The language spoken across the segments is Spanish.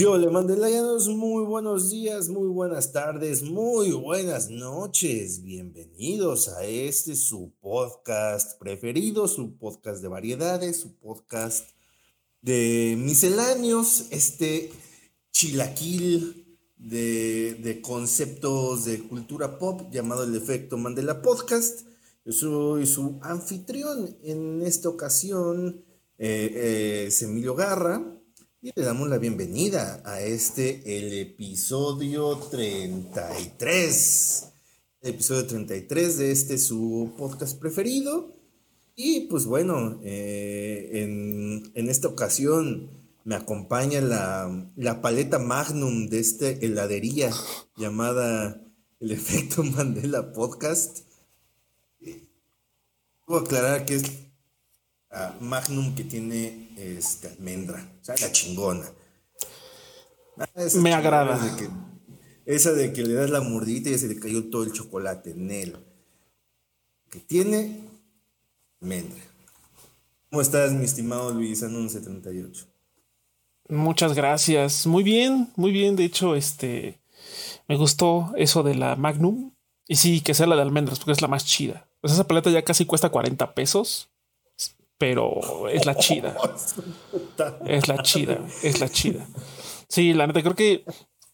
Yo le mandé Mandelayanos, muy buenos días, muy buenas tardes, muy buenas noches. Bienvenidos a este su podcast preferido, su podcast de variedades, su podcast de misceláneos, este chilaquil de, conceptos de cultura pop llamado el efecto Mandela Podcast. Yo soy su anfitrión en esta ocasión, eh, eh, Garra y le damos la bienvenida a este, el episodio 33. El episodio 33 de este su podcast preferido. Y pues bueno, eh, en, esta ocasión me acompaña la, la paleta magnum de esta heladería llamada El Efecto Mandela Podcast. A aclarar que es Magnum que tiene este, almendra, o sea, la chingona. Ah, Me agrada. esa de que le das la mordita y se le cayó todo el chocolate en él. Que tiene almendra. ¿Cómo estás, mi estimado Luis Anon 78? Muchas gracias. Muy bien, muy bien. De hecho, este me gustó eso de la Magnum. Y sí, que sea la de almendras, porque es la más chida. Pues esa paleta ya casi cuesta 40 pesos pero es la chida. Es la chida, es la chida. Sí, la neta, creo que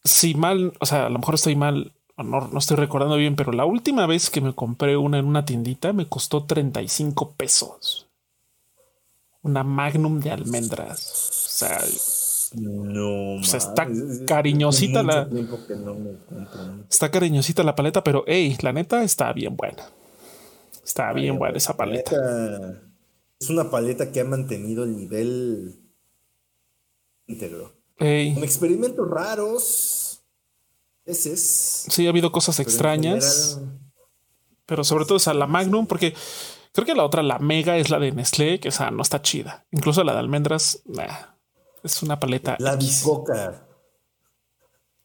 si mal, o sea, a lo mejor estoy mal, no, no estoy recordando bien, pero la última vez que me compré una en una tiendita me costó 35 pesos. Una magnum de almendras. O sea, no, o sea, está cariñosita la. está cariñosita la paleta, pero hey, la neta está bien buena. Está bien buena esa paleta. Es una paleta que ha mantenido el nivel íntegro. Con experimentos raros. Ese es. Sí, ha habido cosas extrañas. Pero sobre todo esa la Magnum, porque creo que la otra, la Mega, es la de Nestlé, que esa no está chida. Incluso la de almendras, es una paleta. La Bicoca.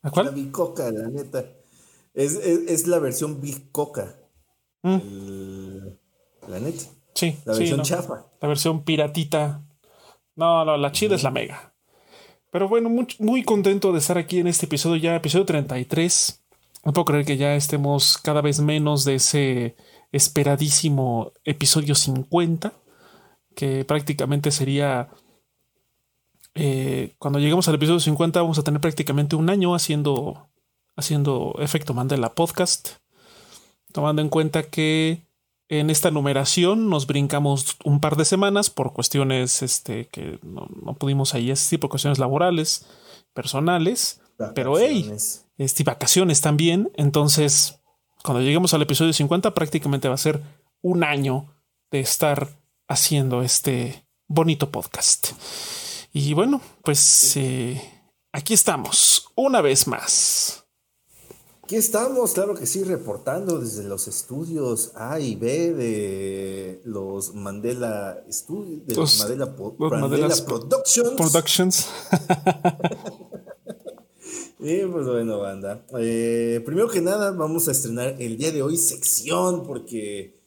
¿La cuál? La Bicoca, la neta. Es, la versión Bicoca. Mm. la neta. Sí. La versión chafa. La versión piratita. No, no, la chida es la mega. Pero bueno, muy, muy, contento de estar aquí en este episodio ya, episodio 33. No puedo creer que ya estemos cada vez menos de ese esperadísimo episodio 50, que prácticamente sería... Eh, cuando lleguemos al episodio 50 vamos a tener prácticamente un año haciendo, haciendo efecto Mandela podcast, tomando en cuenta que en esta numeración nos brincamos un par de semanas por cuestiones este, que no, pudimos ahí asistir, por cuestiones laborales, personales. Pero hey, este, vacaciones también. Entonces, cuando lleguemos al episodio 50, prácticamente va a ser un año de estar haciendo este bonito podcast. Y bueno, pues eh, aquí estamos una vez más. Aquí estamos, claro que sí, reportando desde los estudios A y B de los Mandela Studios, de los, Mandela, Productions. Productions. y pues bueno, banda. Eh, primero que nada, vamos a estrenar el día de hoy sección, porque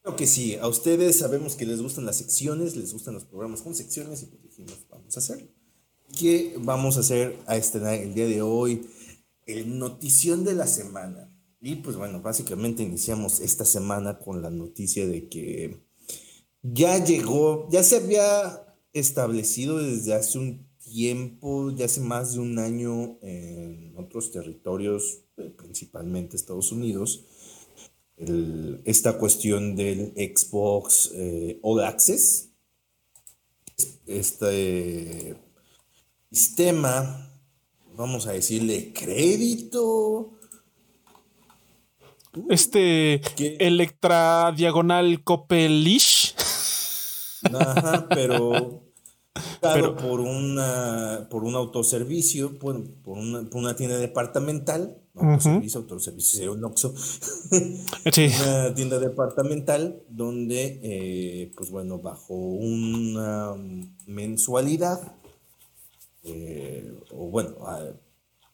creo que sí, a ustedes sabemos que les gustan las secciones, les gustan los programas con secciones, y pues dijimos, vamos a hacerlo. ¿Qué vamos a hacer a estrenar el día de hoy? El notición de la semana. Y pues bueno, básicamente iniciamos esta semana con la noticia de que ya llegó, ya se había establecido desde hace un tiempo, ya hace más de un año en otros territorios, eh, principalmente Estados Unidos, esta cuestión del Xbox eh, All Access, este sistema vamos a decirle, crédito. Este Electra Diagonal Copelish. Ajá, pero, pero por una por un autoservicio, por, por, una, tienda departamental, autoservicio, autoservicio sería un Oxxo, una tienda departamental donde, eh, pues bueno, bajo una mensualidad eh, o bueno,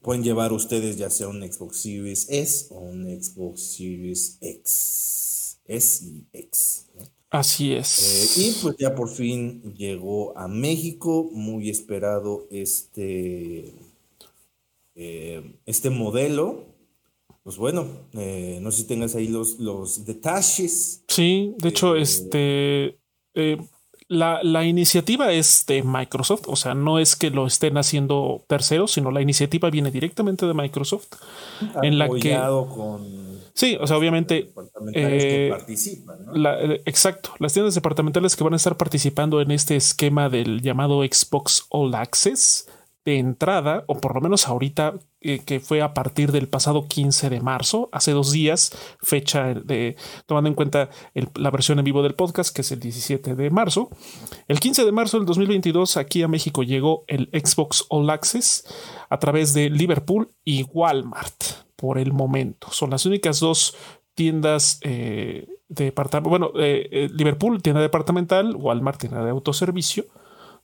pueden llevar ustedes ya sea un Xbox Series S o un Xbox Series X. S y X. Así es. Eh, y pues ya por fin llegó a México, muy esperado este, eh, este modelo. Pues bueno, no sé si tengas ahí los, los detalles. Sí, de hecho, este la, la, iniciativa es de Microsoft, o sea, no es que lo estén haciendo terceros, sino la iniciativa viene directamente de Microsoft. en la que con Sí, o sea, obviamente. Eh, participan, eh, exacto. Las tiendas departamentales que van a estar participando en este esquema del llamado Xbox All Access de entrada, o por lo menos ahorita, eh, que fue a partir del pasado 15 de marzo, hace dos días, fecha de tomando en cuenta la versión en vivo del podcast, que es el 17 de marzo. El 15 de marzo del 2022, aquí a México llegó el Xbox All Access a través de Liverpool y Walmart por el momento. Son las únicas dos tiendas eh, departamental, bueno, eh, Liverpool, tienda departamental, Walmart, tienda de autoservicio,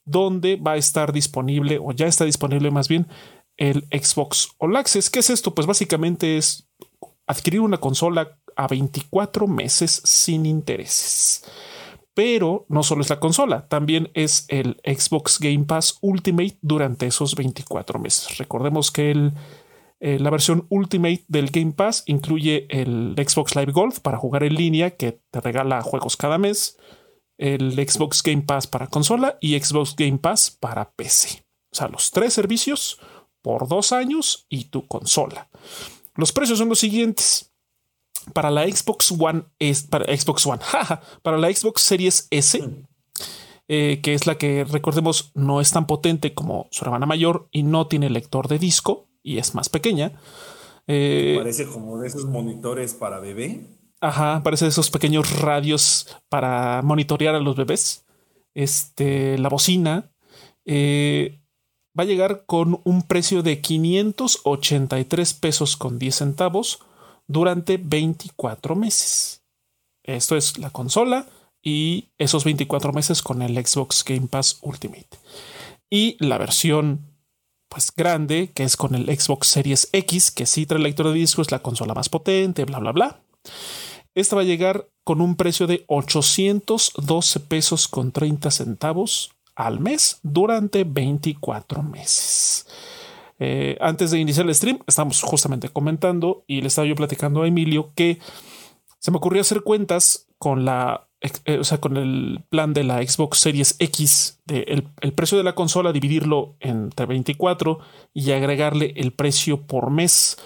donde va a estar disponible, o ya está disponible más bien, el Xbox All Access. ¿Qué es esto? Pues básicamente es adquirir una consola a 24 meses sin intereses. Pero no solo es la consola, también es el Xbox Game Pass Ultimate durante esos 24 meses. Recordemos que eh, la versión Ultimate del Game Pass incluye el Xbox Live Gold para jugar en línea que te regala juegos cada mes, el Xbox Game Pass para consola y Xbox Game Pass para PC. O sea, los tres servicios por dos años y tu consola. Los precios son los siguientes. Para la Xbox One es para Xbox One, para la Xbox Series S, eh, que es la que recordemos no es tan potente como su hermana mayor y no tiene lector de disco y es más pequeña. Eh, parece como de esos monitores para bebé. Ajá, parece esos pequeños radios para monitorear a los bebés. Este, la bocina eh, va a llegar con un precio de 583 pesos con 10 centavos durante 24 meses. Esto es la consola y esos 24 meses con el Xbox Game Pass Ultimate. Y la versión pues grande, que es con el Xbox Series X, que sí trae lector de disco, es la consola más potente, bla, bla, bla. Esta va a llegar con un precio de 812 pesos con 30 centavos al mes durante 24 meses. Eh, antes de iniciar el stream, estamos justamente comentando y le estaba yo platicando a Emilio que se me ocurrió hacer cuentas con la eh, o sea, con el plan de la Xbox Series X, de el, precio de la consola, dividirlo entre 24 y agregarle el precio por mes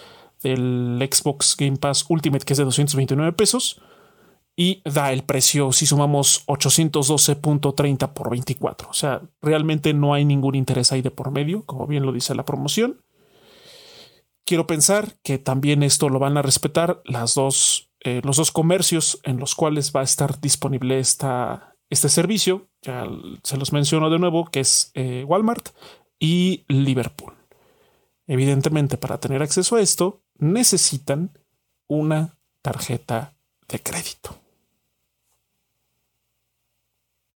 del Xbox Game Pass Ultimate, que es de 229 pesos, y da el precio si sumamos 812.30 por 24. O sea, realmente no hay ningún interés ahí de por medio, como bien lo dice la promoción. Quiero pensar que también esto lo van a respetar las dos eh, los dos comercios en los cuales va a estar disponible esta, este servicio. Ya se los menciono de nuevo, que es eh, Walmart y Liverpool. Evidentemente, para tener acceso a esto, necesitan una tarjeta de crédito.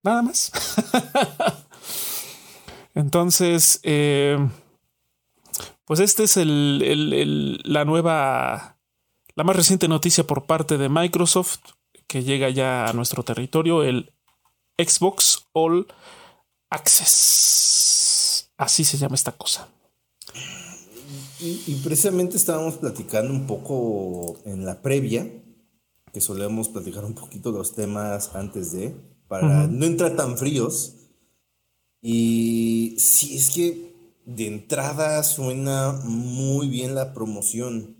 Nada más. Entonces, eh, pues este es el, la nueva la más reciente noticia por parte de Microsoft que llega ya a nuestro territorio, el Xbox All Access. Así se llama esta cosa. Y, precisamente estábamos platicando un poco en la previa, que solemos platicar un poquito los temas antes de, para no entrar tan fríos. Y sí, es que de entrada suena muy bien la promoción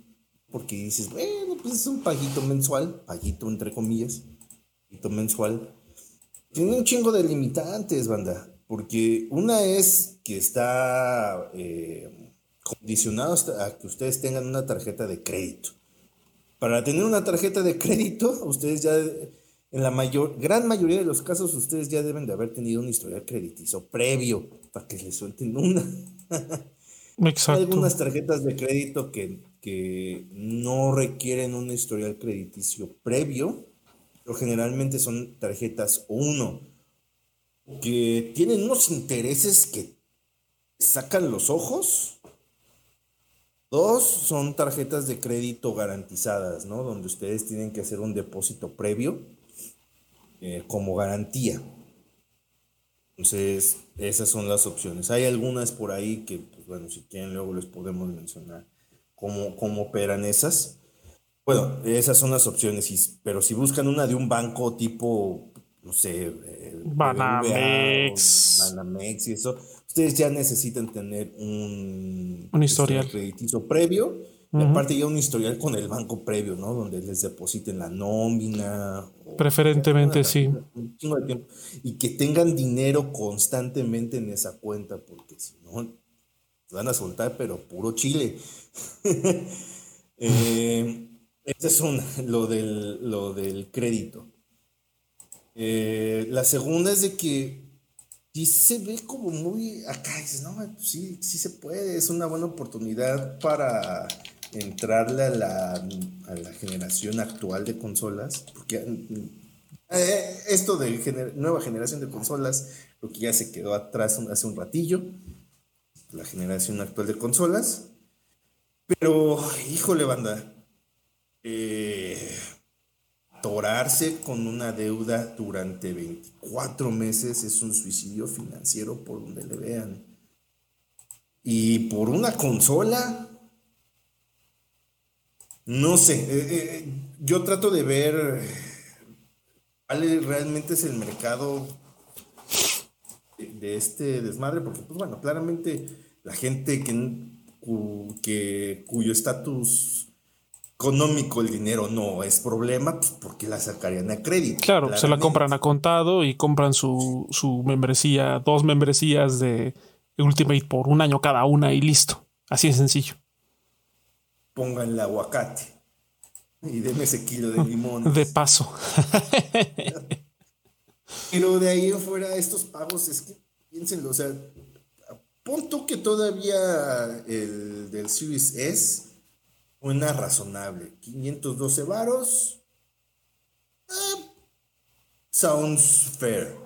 porque dices, bueno, pues es un paguito mensual, paguito entre comillas, paguito mensual. Tiene un chingo de limitantes, banda, porque una es que está eh, condicionado a que ustedes tengan una tarjeta de crédito. Para tener una tarjeta de crédito, ustedes ya, en la mayor, gran mayoría de los casos, ustedes ya deben de haber tenido un historial crediticio previo para que les suelten una. Exacto. Hay algunas tarjetas de crédito que que no requieren un historial crediticio previo, pero generalmente son tarjetas uno que tienen unos intereses que sacan los ojos. Dos son tarjetas de crédito garantizadas, ¿no? Donde ustedes tienen que hacer un depósito previo eh, como garantía. Entonces, esas son las opciones. Hay algunas por ahí que, pues, bueno, si quieren luego les podemos mencionar cómo, cómo operan esas. Bueno, esas son las opciones, pero si buscan una de un banco tipo, no sé, eh, Banamex. Banamex y eso, ustedes ya necesitan tener un, un historial crediticio previo. Y aparte ya un historial con el banco previo, ¿no? Donde les depositen la nómina. Preferentemente, sí. Un chingo de tiempo. Y que tengan dinero constantemente en esa cuenta, porque si no, van a soltar, pero puro chile. eh, este es un, lo, del, lo del crédito. Eh, la segunda es de que sí se ve como muy acá, dices, no, pues sí, sí se puede, es una buena oportunidad para entrarle a la, a la generación actual de consolas, porque eh, esto de nueva generación de consolas, lo que ya se quedó atrás hace un ratillo, la generación actual de consolas, pero, híjole, banda, eh, atorarse con una deuda durante 24 meses es un suicidio financiero por donde le vean. Y por una consola, no sé, eh, eh, yo trato de ver cuál realmente es el mercado de, este desmadre, porque pues bueno, claramente la gente que, que cuyo estatus económico el dinero no es problema, pues porque la sacarían a crédito. Claro, se la compran a contado y compran su, su membresía, dos membresías de Ultimate por un año cada una y listo. Así de sencillo. Pongan el aguacate y denme ese kilo de limón. De paso. Pero de ahí afuera, estos pagos, es que piénsenlo, o sea, punto que todavía el del Series S una razonable. 512 varos. Eh, sounds fair.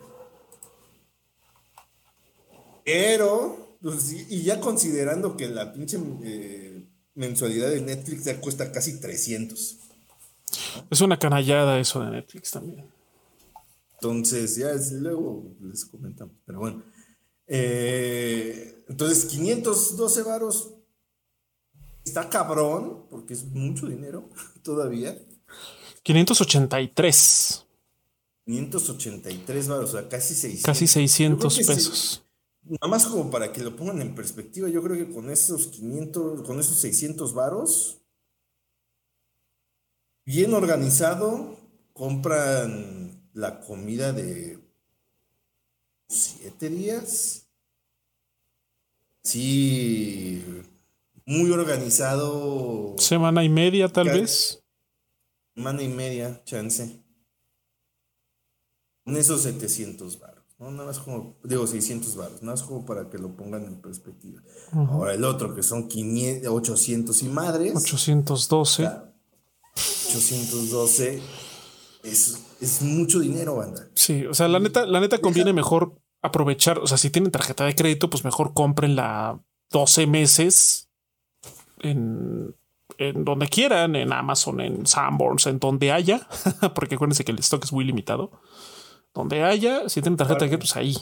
Pero, pues, y ya considerando que la pinche eh, mensualidad de Netflix ya cuesta casi 300. Es una canallada eso de Netflix también. Entonces, ya es, luego les comentamos. Pero bueno. Eh, entonces, 512 varos Está cabrón, porque es mucho dinero todavía. 583. 583 baros, o sea, casi 600. Casi 600 pesos. nada más como para que lo pongan en perspectiva, yo creo que con esos 500, con esos 600 varos, bien organizado, compran la comida de 7 días. Sí, muy organizado. Semana y media, tal vez. Semana y media, chance. Con esos 700 baros, ¿no? Nada más como, digo, 600 baros, nada más como para que lo pongan en perspectiva. Ahora el otro, que son 500, 800 y madres. 812. 812 es, es mucho dinero, banda. Sí, o sea, la neta, la neta conviene mejor aprovechar, o sea, si tienen tarjeta de crédito, pues mejor comprenla 12 meses en, donde quieran, en Amazon, en Sanborns, en donde haya, porque acuérdense que el stock es muy limitado. Donde haya, si tienen tarjeta de pues ahí.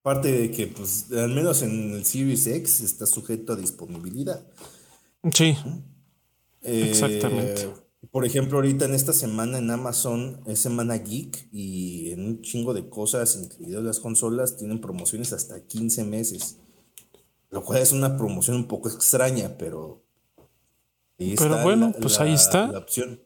Aparte de que, pues, al menos en el Series X está sujeto a disponibilidad. Sí. Eh, Exactamente. Por ejemplo, ahorita en esta semana en Amazon es semana geek y en un chingo de cosas, incluidas las consolas, tienen promociones hasta 15 meses. Lo cual es una promoción un poco extraña, pero. pero bueno, pues ahí está. La opción.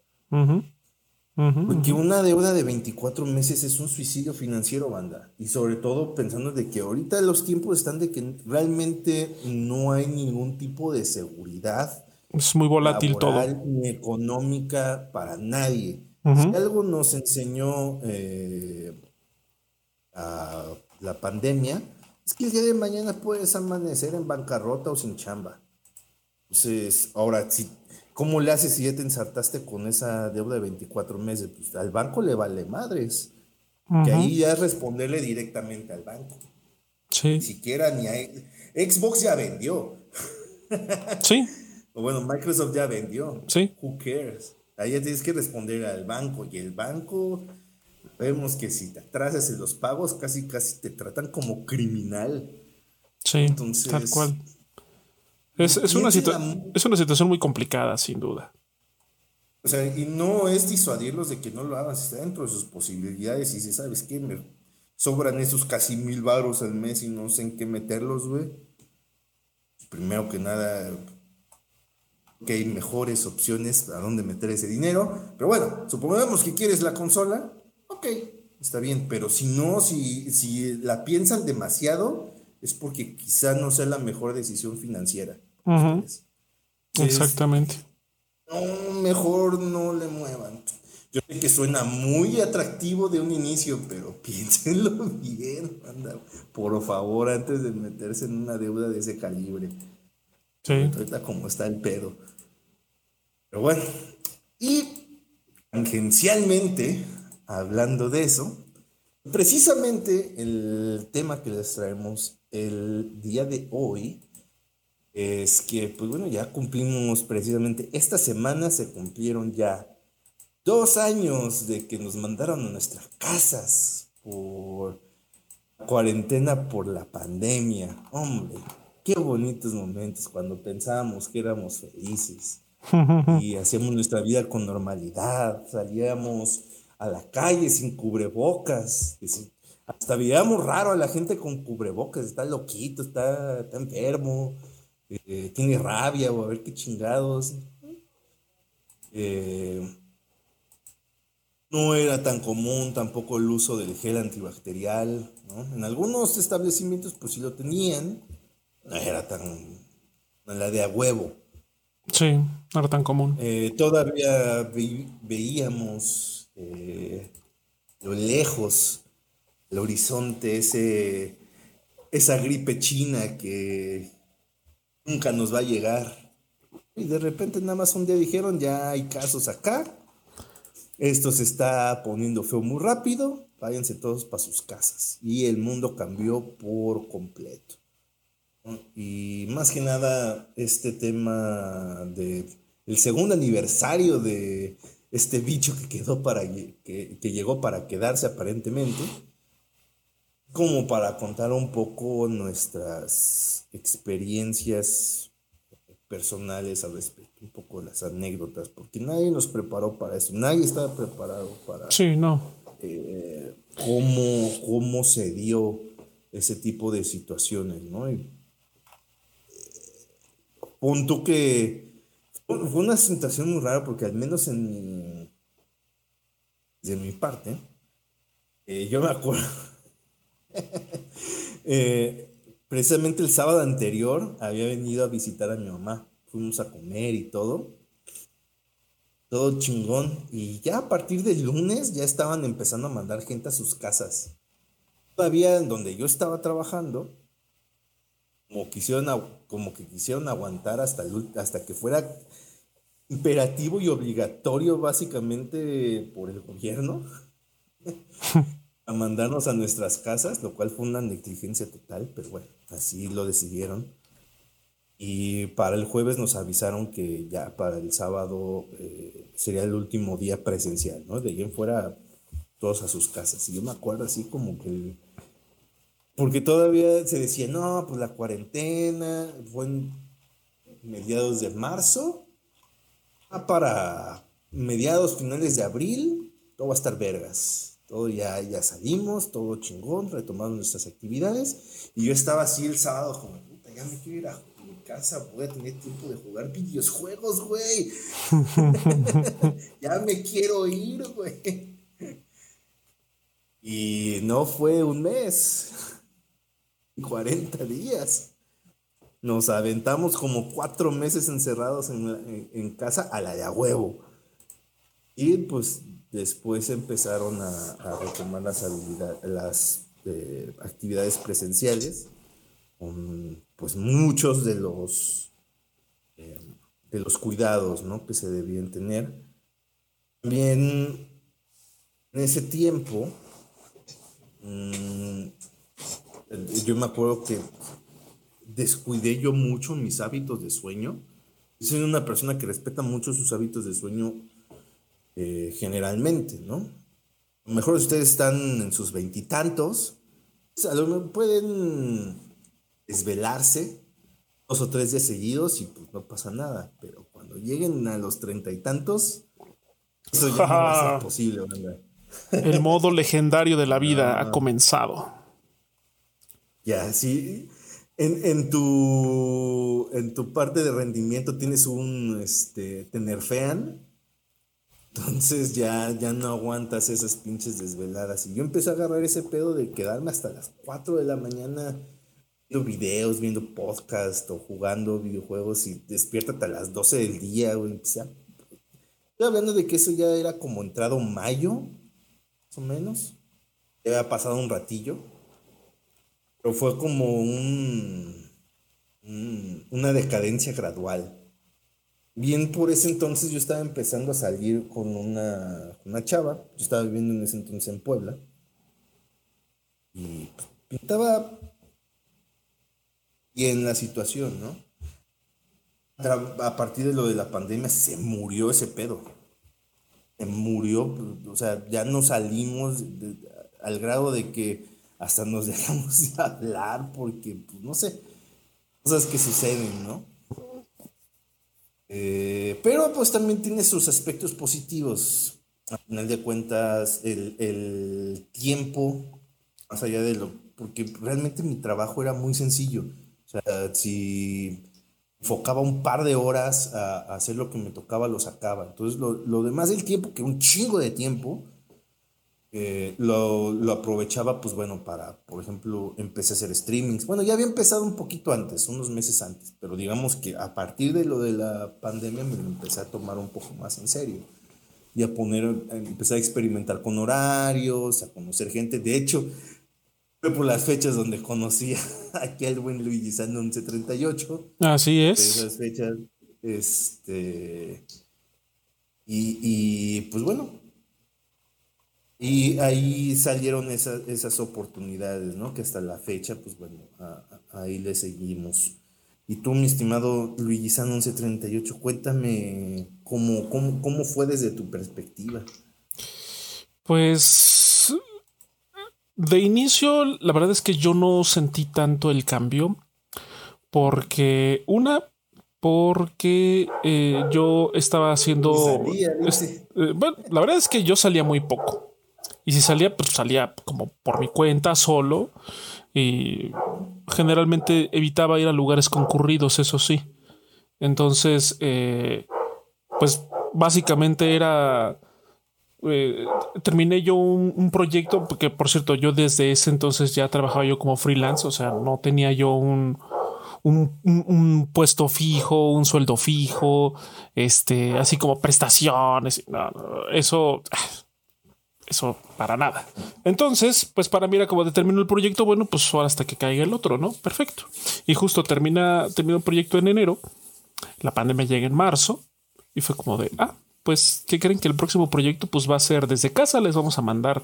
Porque una deuda de 24 meses es un suicidio financiero, banda. Y sobre todo pensando de que ahorita los tiempos están de que realmente no hay ningún tipo de seguridad. Es muy volátil todo. Ni económica para nadie. Si algo nos enseñó eh, la pandemia, es que el día de mañana puedes amanecer en bancarrota o sin chamba. Entonces, ahora, si, ¿cómo le haces si ya te ensartaste con esa deuda de 24 meses? Pues al banco le vale madres. Que ahí ya es responderle directamente al banco. Sí. Ni siquiera ni a Xbox ya vendió. Sí. o bueno, Microsoft ya vendió. Sí. Who cares? Ahí ya tienes que responder al banco y el banco vemos que si te atrasas en los pagos casi casi te tratan como criminal. Sí, tal cual. Es, una es una situación muy complicada, sin duda. O sea, y no es disuadirlos de que no lo hagan, está dentro de sus posibilidades. Y si sabes que me sobran esos casi mil baros al mes y no sé en qué meterlos, güey. Primero que nada, que hay mejores opciones a dónde meter ese dinero. Pero bueno, supongamos que quieres la consola, ok, está bien. Pero si no, si, si la piensan demasiado, es porque quizá no sea la mejor decisión financiera. Exactamente. No, mejor no le muevan. Yo sé que suena muy atractivo de un inicio, pero piénsenlo bien, por favor, antes de meterse en una deuda de ese calibre. Sí. Ahorita como está el pedo. Pero bueno, y tangencialmente, hablando de eso, precisamente el tema que les traemos el día de hoy es que, pues bueno, ya cumplimos precisamente, esta semana se cumplieron ya dos años de que nos mandaron a nuestras casas por cuarentena por la pandemia. Hombre, qué bonitos momentos cuando pensábamos que éramos felices y hacíamos nuestra vida con normalidad, salíamos a la calle sin cubrebocas. Hasta veíamos raro a la gente con cubrebocas, está loquito, está, está enfermo. Eh, tiene rabia o a ver qué chingados. Eh, no era tan común tampoco el uso del gel antibacterial, En algunos establecimientos pues sí lo tenían, no era tan, la de a huevo. Sí, no era tan común. Eh, todavía veíamos lo lejos, el horizonte, ese, esa gripe china que nunca nos va a llegar. Y de repente nada más un día dijeron, ya hay casos acá, esto se está poniendo feo muy rápido, váyanse todos para sus casas. Y el mundo cambió por completo. Y más que nada, este tema de el segundo aniversario de este bicho que quedó para que, que llegó para quedarse aparentemente, como para contar un poco nuestras experiencias personales al respecto, un poco las anécdotas, porque nadie nos preparó para eso, nadie estaba preparado para sí, no. Eh, cómo, cómo se dio ese tipo de situaciones, ¿no? Y, eh, punto que fue una situación muy rara porque al menos en mi, de mi parte, eh, yo me acuerdo, eh, precisamente el sábado anterior había venido a visitar a mi mamá. Fuimos a comer y todo. Todo chingón. Y ya a partir del lunes ya estaban empezando a mandar gente a sus casas. Todavía en donde yo estaba trabajando, como, quisieron, como que quisieron aguantar hasta, hasta que fuera imperativo y obligatorio básicamente por el gobierno. a mandarnos a nuestras casas, lo cual fue una negligencia total, pero bueno, así lo decidieron. Y para el jueves nos avisaron que ya para el sábado eh, sería el último día presencial, ¿no? De ahí en fuera todos a sus casas. Y yo me acuerdo así como que... Porque todavía se decía, no, pues la cuarentena fue en mediados de marzo. Ah, para mediados, finales de abril, todo va a estar vergas todo ya, ya salimos, todo chingón, retomamos nuestras actividades. Y yo estaba así el sábado como, puta, ya me quiero ir a mi casa, voy a tener tiempo de jugar videojuegos, güey. ya me quiero ir, güey. Y no fue un mes, 40 días. Nos aventamos como cuatro meses encerrados en, casa a la de a huevo. Y pues Después empezaron a, retomar las, las eh, actividades presenciales, con pues muchos de los, eh, de los cuidados ¿no? que se debían tener. También en ese tiempo, mm, yo me acuerdo que descuidé yo mucho mis hábitos de sueño. Soy una persona que respeta mucho sus hábitos de sueño eh, generalmente, ¿no? A lo mejor ustedes están en sus veintitantos, pues, pueden desvelarse dos o tres días seguidos y pues no pasa nada, pero cuando lleguen a los treinta y tantos, eso ya no va a ser posible, ¿verdad? El modo legendario de la vida ha comenzado. Ya, sí. En, en, tu, en tu parte de rendimiento tienes un este, tener fean. Entonces ya, ya no aguantas esas pinches desveladas. Y yo empecé a agarrar ese pedo de quedarme hasta las 4 de la mañana viendo videos, viendo podcast o jugando videojuegos y despiértate a las 12 del día, güey. Estoy hablando de que eso ya era como entrado mayo, más o menos. Ya había pasado un ratillo. Pero fue como un, una decadencia gradual. Bien por ese entonces yo estaba empezando a salir con una, una chava. Yo estaba viviendo en ese entonces en Puebla. Y pintaba bien la situación, ¿no? A partir de lo de la pandemia se murió ese pedo. Se murió, o sea, ya no salimos al grado de que hasta nos dejamos de hablar porque, pues, no sé, cosas que suceden, ¿no? Eh, pero pues también tiene sus aspectos positivos. Al final de cuentas, el, el, tiempo, más allá de lo, porque realmente mi trabajo era muy sencillo. O sea, si enfocaba un par de horas a, hacer lo que me tocaba, lo sacaba. Entonces, lo, lo demás del tiempo, que un chingo de tiempo, eh, lo, lo, aprovechaba, pues bueno, para, por ejemplo, empecé a hacer streamings. Bueno, ya había empezado un poquito antes, unos meses antes, pero digamos que a partir de lo de la pandemia me lo empecé a tomar un poco más en serio y a poner, empecé a experimentar con horarios, a conocer gente. De hecho, fue por las fechas donde conocí aquí al buen Luigi San 1138. Así es. esas fechas, este. Y, y pues bueno, y ahí salieron esas, esas oportunidades, ¿no? Que hasta la fecha, pues bueno, ahí le seguimos. Y tú, mi estimado Luigi San 1138, cuéntame cómo, cómo, cómo fue desde tu perspectiva. Pues de inicio, la verdad es que yo no sentí tanto el cambio, porque una, porque eh, yo estaba haciendo... Eh, bueno, la verdad es que yo salía muy poco. Y si salía, pues salía como por mi cuenta, solo. Y generalmente evitaba ir a lugares concurridos, eso sí. Entonces, eh, pues básicamente era... Eh, terminé yo un, proyecto, porque por cierto, yo desde ese entonces ya trabajaba yo como freelance, o sea, no tenía yo un, un, puesto fijo, un sueldo fijo, este, así como prestaciones. eso eso para nada. Entonces, pues para mí era como determinó el proyecto, bueno, pues ahora hasta que caiga el otro, ¿no? Perfecto. Y justo termina, termina el proyecto en enero, la pandemia llega en marzo y fue como de, ah, pues, ¿qué creen que el próximo proyecto pues va a ser desde casa? Les vamos a mandar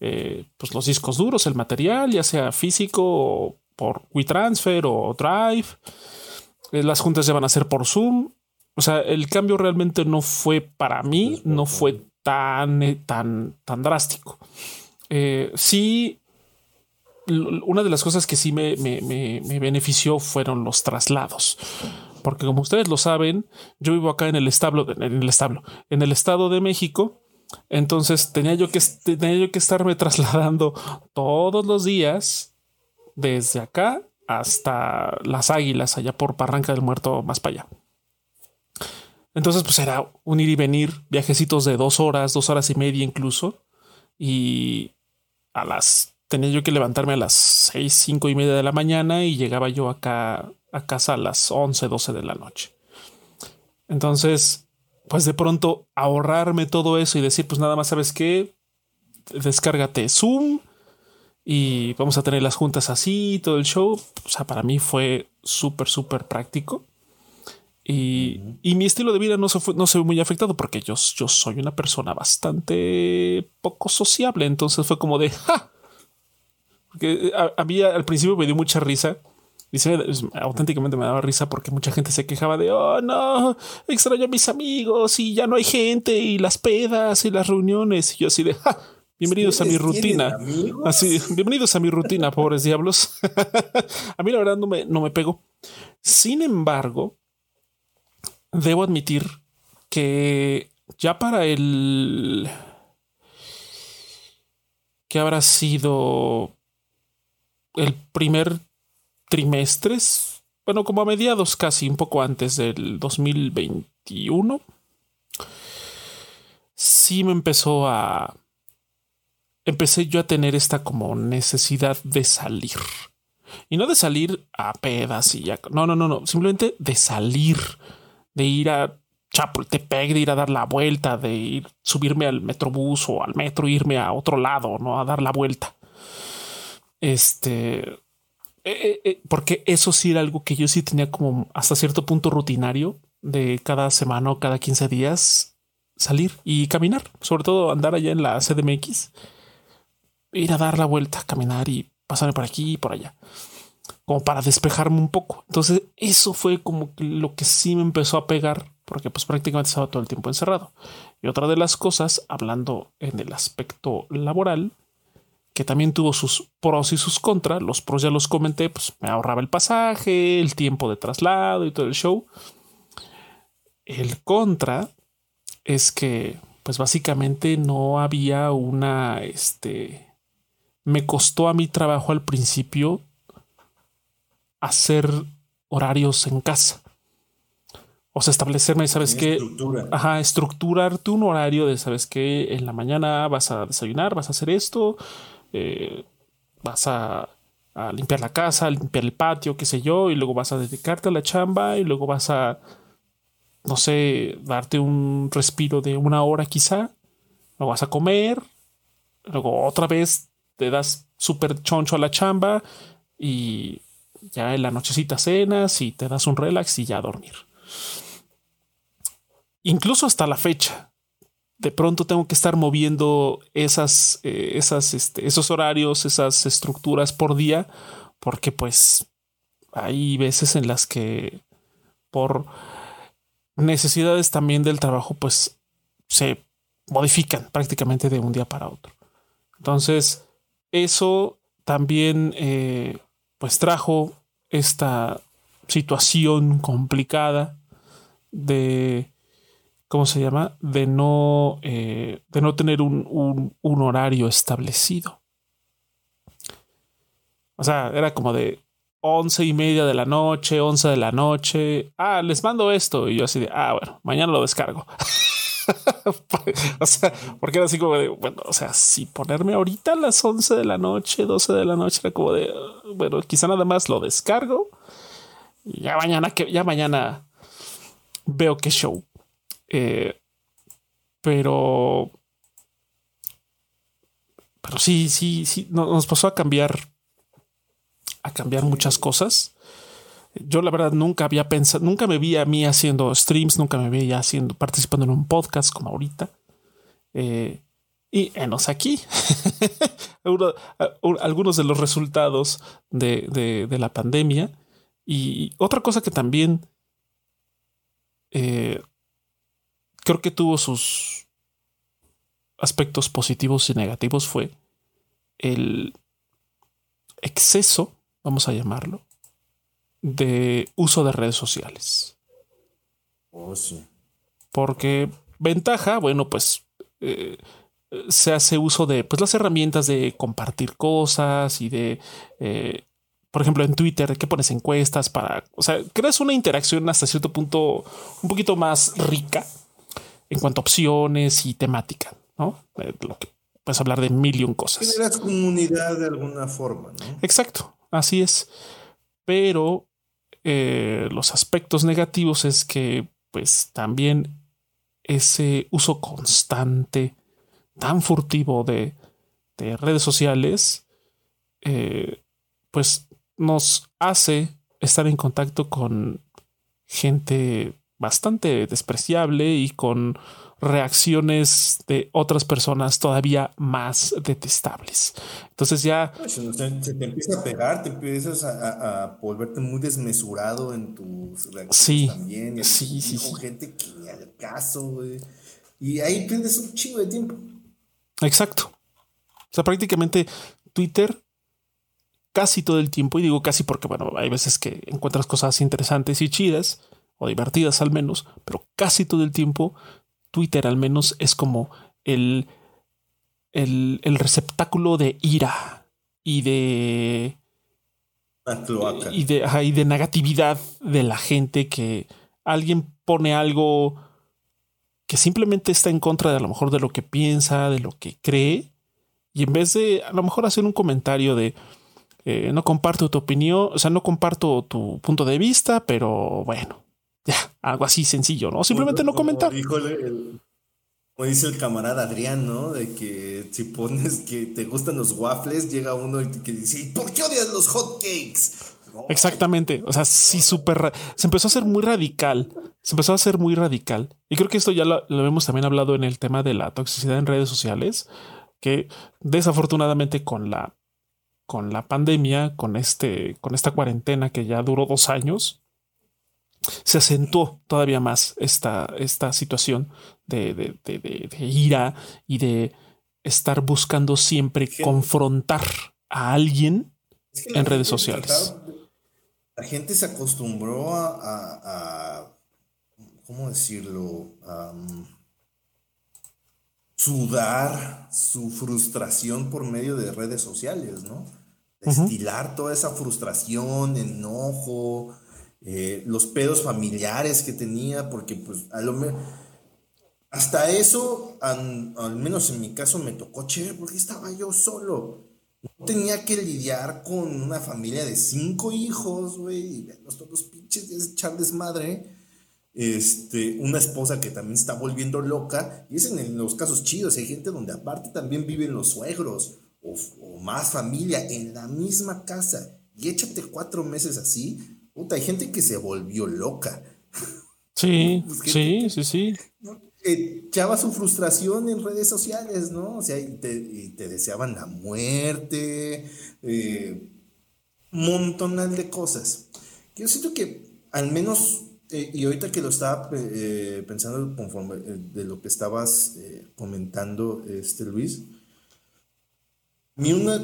eh, pues los discos duros, el material, ya sea físico o por WeTransfer o Drive. Eh, las juntas ya van a ser por Zoom. O sea, el cambio realmente no fue para mí, no fue tan, eh, tan, tan drástico. Eh, sí, una de las cosas que sí me, benefició fueron los traslados. Porque como ustedes lo saben, yo vivo acá en el establo, en el establo, en el estado de México. Entonces tenía yo que, tenía yo que estarme trasladando todos los días desde acá hasta las águilas, allá por Barranca del Muerto, más para allá. Entonces, pues era un ir y venir, viajecitos de dos horas, dos horas y media incluso. Y a las tenía yo que levantarme a las seis, cinco y media de la mañana y llegaba yo acá a casa a las once, doce de la noche. Entonces, pues de pronto ahorrarme todo eso y decir, pues nada más sabes que descárgate Zoom y vamos a tener las juntas así, todo el show. O sea, para mí fue súper, súper práctico. Y, mi estilo de vida no se fue, no se ve muy afectado porque yo, yo soy una persona bastante poco sociable. Entonces fue como de ja. Porque a, mí al principio me dio mucha risa Y se, auténticamente me daba risa porque mucha gente se quejaba de, oh no, extraño a mis amigos y ya no hay gente y las pedas y las reuniones. Y yo así de, bienvenidos a mi rutina. Así, bienvenidos a mi rutina, pobres diablos. a mí la verdad no me, no me pegó. Sin embargo, debo admitir que ya para el que habrá sido el primer trimestre, bueno, como a mediados casi, un poco antes del 2021, sí me empezó a... Empecé yo a tener esta como necesidad de salir. Y no de salir a pedas y ya. No, no, no, no. Simplemente de salir, de ir a Chapultepec, de ir a dar la vuelta, de ir, subirme al metrobús o al metro, irme a otro lado, no a dar la vuelta. Este, eh, eh, eh, porque eso sí era algo que yo sí tenía como hasta cierto punto rutinario de cada semana o cada 15 días salir y caminar, sobre todo andar allá en la CDMX, ir a dar la vuelta, caminar y pasarme por aquí y por allá, como para despejarme un poco. Entonces, eso fue como lo que sí me empezó a pegar porque pues prácticamente estaba todo el tiempo encerrado. Y otra de las cosas, hablando en el aspecto laboral, que también tuvo sus pros y sus contras, los pros ya los comenté, pues me ahorraba el pasaje, el tiempo de traslado y todo el show. El contra es que pues básicamente no había una, este, me costó a mi trabajo al principio hacer horarios en casa. O sea, establecerme, ¿sabes qué? Ajá, estructurarte un horario de, ¿sabes qué? En la mañana vas a desayunar, vas a hacer esto, eh, vas a, limpiar la casa, limpiar el patio, qué sé yo, y luego vas a dedicarte a la chamba y luego vas a, no sé, darte un respiro de una hora quizá, luego vas a comer, luego otra vez te das súper choncho a la chamba y ya en la nochecita cenas y te das un relax y ya a dormir incluso hasta la fecha, de pronto tengo que estar moviendo esas, eh, esas, este, esos horarios, esas estructuras por día, porque pues hay veces en las que por necesidades también del trabajo, pues se modifican prácticamente de un día para otro. Entonces, eso también eh, pues trajo esta situación complicada de ¿cómo se llama? De no, eh, de no tener un, horario establecido. O sea, era como de once y media de la noche, once de la noche. Ah, les mando esto. Y yo así de, ah, bueno, mañana lo descargo. o sea, porque era así como de, bueno, o sea, si ponerme ahorita a las once de la noche, doce de la noche, era como de, bueno, quizá nada más lo descargo. Y ya mañana que ya mañana veo qué show. Eh, pero, pero sí, sí, sí, nos pasó a cambiar, a cambiar muchas cosas. Yo la verdad nunca había pensado, nunca me vi a mí haciendo streams, nunca me veía haciendo, participando en un podcast como ahorita. Eh, y enos aquí algunos de los resultados de, de, la pandemia. Y otra cosa que también eh, creo que tuvo sus aspectos positivos y negativos fue el exceso, vamos a llamarlo, de uso de redes sociales. Oh, sí. Porque ventaja, bueno, pues eh, se hace uso de pues, las herramientas de compartir cosas y de, eh, por ejemplo, en Twitter, que pones encuestas para, o sea, creas una interacción hasta cierto punto un poquito más rica en cuanto a opciones y temática, ¿no? lo que puedes hablar de mil y un cosas. Generas comunidad de alguna forma, ¿no? Exacto, así es. Pero eh, los aspectos negativos es que, pues, también ese uso constante, tan furtivo de, redes sociales, eh, pues nos hace estar en contacto con gente bastante despreciable y con reacciones de otras personas todavía más detestables. Entonces ya... Se te empieza a pegar, te empiezas a, volverte muy desmesurado en tus reacciones sí, también. sí, sí, Con gente que ni al caso, güey. Y ahí pierdes un chingo de tiempo. Exacto. O sea, prácticamente Twitter casi todo el tiempo, y digo casi porque, bueno, hay veces que encuentras cosas interesantes y chidas, o divertidas al menos, pero casi todo el tiempo Twitter al menos es como el, el, receptáculo de ira y de... Y de, y de negatividad de la gente que alguien pone algo que simplemente está en contra de a lo mejor de lo que piensa, de lo que cree, y en vez de a lo mejor hacer un comentario de eh, no comparto tu opinión, o sea, no comparto tu punto de vista, pero bueno, ya, algo así sencillo, ¿no? Simplemente no comentar. como dice el camarada Adrián, ¿no? De que si pones que te gustan los waffles, llega uno que dice, ¿por qué odias los hot cakes? Exactamente. O sea, sí, súper. Se empezó a hacer muy radical. Se empezó a hacer muy radical. Y creo que esto ya lo, lo hemos también hablado en el tema de la toxicidad en redes sociales, que desafortunadamente con la con la pandemia, con este, con esta cuarentena que ya duró dos años, se acentuó todavía más esta, esta situación de, ira y de estar buscando siempre confrontar a alguien en redes sociales. la gente se acostumbró a, ¿cómo decirlo? A, mm, sudar su frustración por medio de redes sociales, ¿no? Destilar toda esa frustración, enojo, eh, los pedos familiares que tenía, porque pues a lo mejor hasta eso, al, menos en mi caso, me tocó chévere porque estaba yo solo. No tenía que lidiar con una familia de cinco hijos, güey, y verlos todos pinches de echar desmadre. Este, una esposa que también está volviendo loca, y es en los casos chidos, hay gente donde aparte también viven los suegros o, o más familia en la misma casa, y échate cuatro meses así, hay gente que se volvió loca. Sí, pues, sí, sí, sí. Echaba su frustración en redes sociales, ¿no? O sea, y te, deseaban la muerte, eh, montonal de cosas. Yo siento que al menos, eh, y ahorita que lo estaba eh, pensando conforme eh, de lo que estabas comentando, este Luis,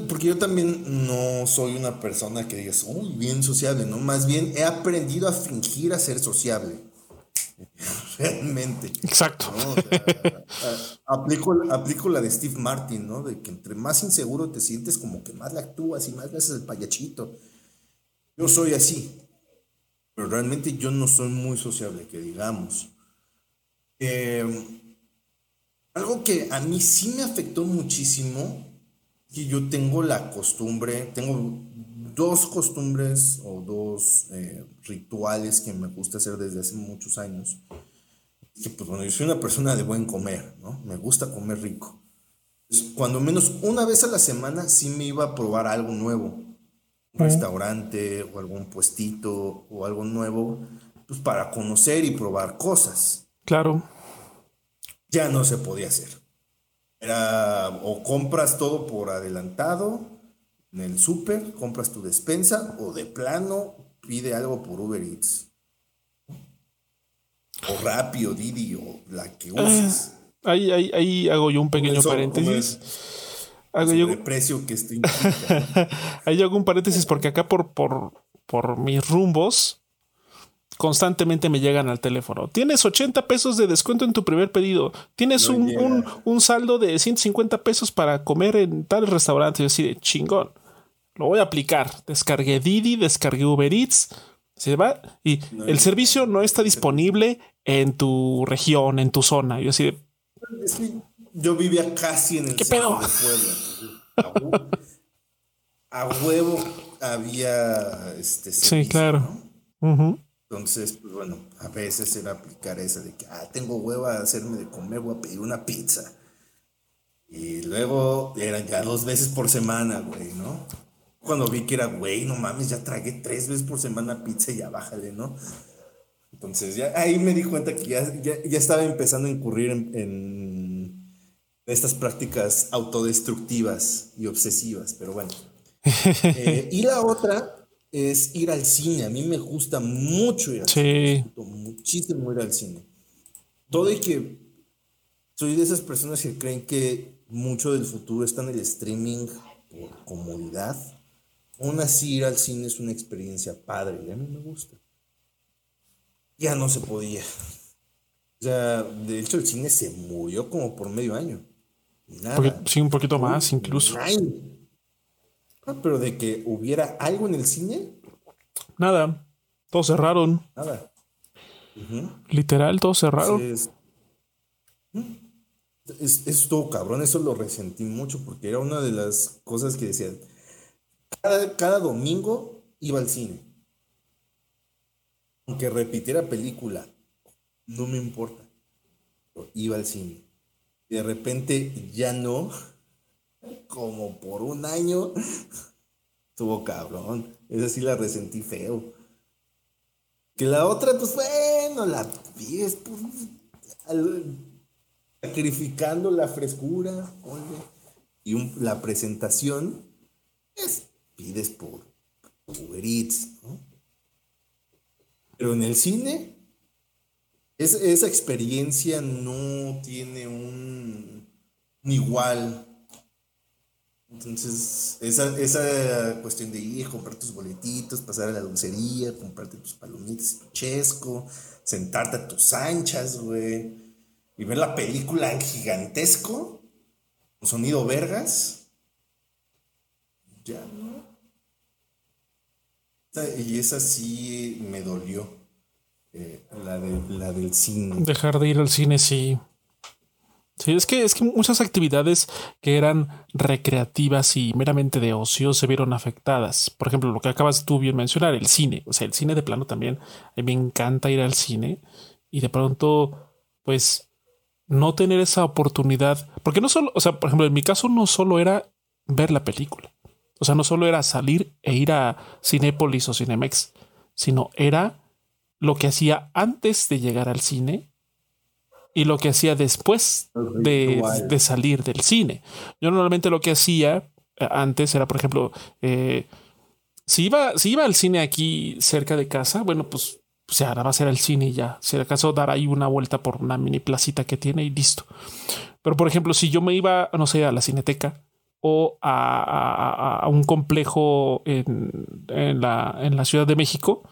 porque yo también no soy una persona que digas, uy, bien sociable, ¿no? Más bien he aprendido a fingir a ser sociable. Realmente. Exacto. aplico, aplico la de Steve Martin, ¿no? De que entre más inseguro te sientes, como que más le actúas y más le haces el payachito. Yo soy así. Pero realmente yo no soy muy sociable, que digamos. Em, algo que a mí sí me afectó muchísimo que yo tengo la costumbre, tengo dos costumbres o dos eh, rituales que me gusta hacer desde hace muchos años. Que pues bueno, yo soy una persona de buen comer, ¿no? Me gusta comer rico. cuando menos una vez a la semana sí me iba a probar algo nuevo. Un restaurante o algún puestito o algo nuevo, pues para conocer y probar cosas. Claro. Ya no se podía hacer. Era o compras todo por adelantado en el súper, compras tu despensa o de plano pide algo por Uber Eats. O Rappi o Didi o la que ah, uses. ahí, ahí, hago yo un pequeño paréntesis. hago yo el precio que estoy Ahí hago un paréntesis porque acá por, por, por mis rumbos constantemente me llegan al teléfono. Tienes 80 pesos de descuento en tu primer pedido. Tienes un, un, saldo de 150 pesos para comer en tal restaurante. Yo así de chingón. Lo voy a aplicar. Descargué Didi, descargué Uber Eats. Se va y el servicio no está disponible en tu región, en tu zona. Yo así de. yo vivía casi en el ¿Qué pedo? A huevo había este. sí, claro. Entonces, pues bueno, a veces era aplicar esa de que, ah, tengo hueva a hacerme de comer, voy a pedir una pizza. Y luego eran ya dos veces por semana, güey, ¿no? Cuando vi que era, güey, no mames, ya tragué tres veces por semana pizza y ya bájale, ¿no? Entonces ya ahí me di cuenta que ya, ya, estaba empezando a incurrir en, estas prácticas autodestructivas y obsesivas, pero bueno. Eh, y la otra es ir al cine. A mí me gusta mucho ir al cine. Muchísimo ir al cine. Todo y que soy de esas personas que creen que mucho del futuro está en el streaming por comodidad. Aún así, ir al cine es una experiencia padre y a mí me gusta. Ya no se podía. O sea, de hecho, el cine se murió como por medio año. Nada. Sí, un poquito más, incluso. Ah, pero de que hubiera algo en el cine. Nada. Todos cerraron. Nada. Literal, todos cerraron. Es, es, estuvo cabrón, eso lo resentí mucho porque era una de las cosas que decían. Cada, cada domingo iba al cine. Aunque repitiera película, no me importa. iba al cine. De repente ya no como por un año. Estuvo cabrón. Esa sí la resentí feo. Que la otra, pues bueno, la pides pues, sacrificando la frescura. y la presentación, es, pides por Uber Eats, Pero en el cine, esa experiencia no tiene un igual entonces, esa, esa cuestión de ir, comprar tus boletitos, pasar a la dulcería, comprarte tus palomitas, tu chesco, sentarte a tus anchas, güey, y ver la película en gigantesco, con sonido vergas, ya no. Y esa sí me dolió, eh, la, de, la del cine. Dejar de ir al cine, sí. Sí, es que, es que muchas actividades que eran recreativas y meramente de ocio se vieron afectadas. Por ejemplo, lo que acabas tú bien mencionar, el cine. O sea, el cine de plano también. A mí me encanta ir al cine y de pronto, pues, no tener esa oportunidad. Porque no solo, o sea, por ejemplo, en mi caso no solo era ver la película. O sea, no solo era salir e ir a Cinépolis o Cinemex, sino era lo que hacía antes de llegar al cine y lo que hacía después de, salir del cine. Yo normalmente lo que hacía eh, antes era, por ejemplo, eh, si, iba, si iba al cine aquí cerca de casa, bueno, pues, pues ya va a ser el cine y ya. Si acaso dar ahí una vuelta por una mini placita que tiene y listo. Pero, por ejemplo, si yo me iba, no sé, a la cineteca o a, un complejo en, en, la, en la Ciudad de México,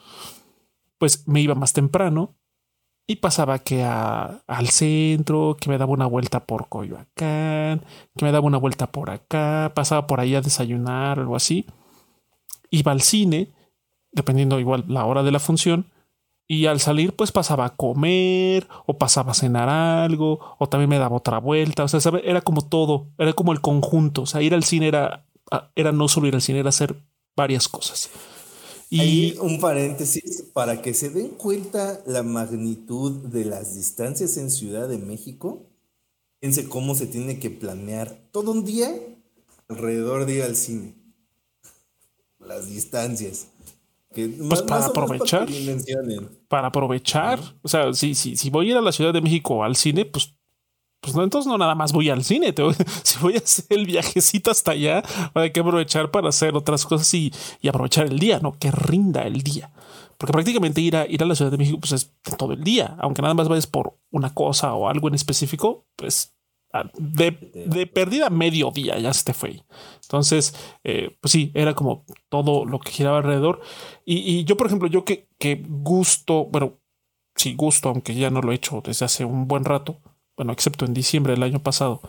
pues me iba más temprano y pasaba que al centro, que me daba una vuelta por Coyoacán, que me daba una vuelta por acá, pasaba por ahí a desayunar, algo así. Iba al cine, dependiendo igual la hora de la función, y al salir pues pasaba a comer o pasaba a cenar algo o también me daba otra vuelta, o sea, era como todo, era como el conjunto, o sea, ir al cine era, era no solo ir al cine, era hacer varias cosas. Y un paréntesis, para que se den cuenta la magnitud de las distancias en Ciudad de México, fíjense cómo se tiene que planear todo un día alrededor de ir al cine. Las distancias. pues para aprovechar. Para, aprovechar. O sea, si, si, si voy a ir a la Ciudad de México al cine, pues pues no, entonces no nada más voy al cine. si voy a hacer el viajecito hasta allá, hay que aprovechar para hacer otras cosas y, aprovechar el día, no que rinda el día. Porque prácticamente ir a, ir a la Ciudad de México pues es todo el día, aunque nada más vayas por una cosa o algo en específico, pues de, de pérdida medio día ya se te fue. Entonces, eh, pues sí, era como todo lo que giraba alrededor. Y, yo, por ejemplo, yo que, que gusto, bueno, sí gusto, aunque ya no lo he hecho desde hace un buen rato, bueno, excepto en diciembre del año pasado,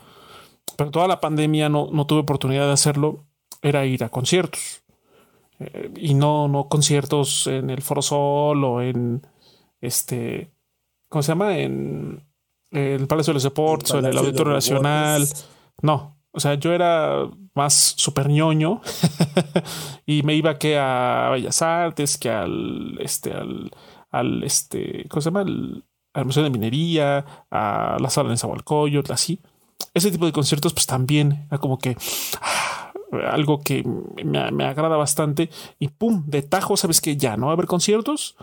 pero toda la pandemia no, no tuve oportunidad de hacerlo, era ir a conciertos. Eh, y no, no conciertos en el Foro Sol o en este, ¿cómo se llama? En el Palacio de los Deportes o en el Auditorio Nacional. No, o sea, yo era más super ñoño y me iba que a Bellas Artes, que al, este, al, al, este, ¿cómo se llama? Al Museo de Minería, a la sala de Zahualcoyotl, así. Ese tipo de conciertos, pues también como que ah, algo que me, agrada bastante. Y pum, de tajo, sabes que ya no va a haber conciertos.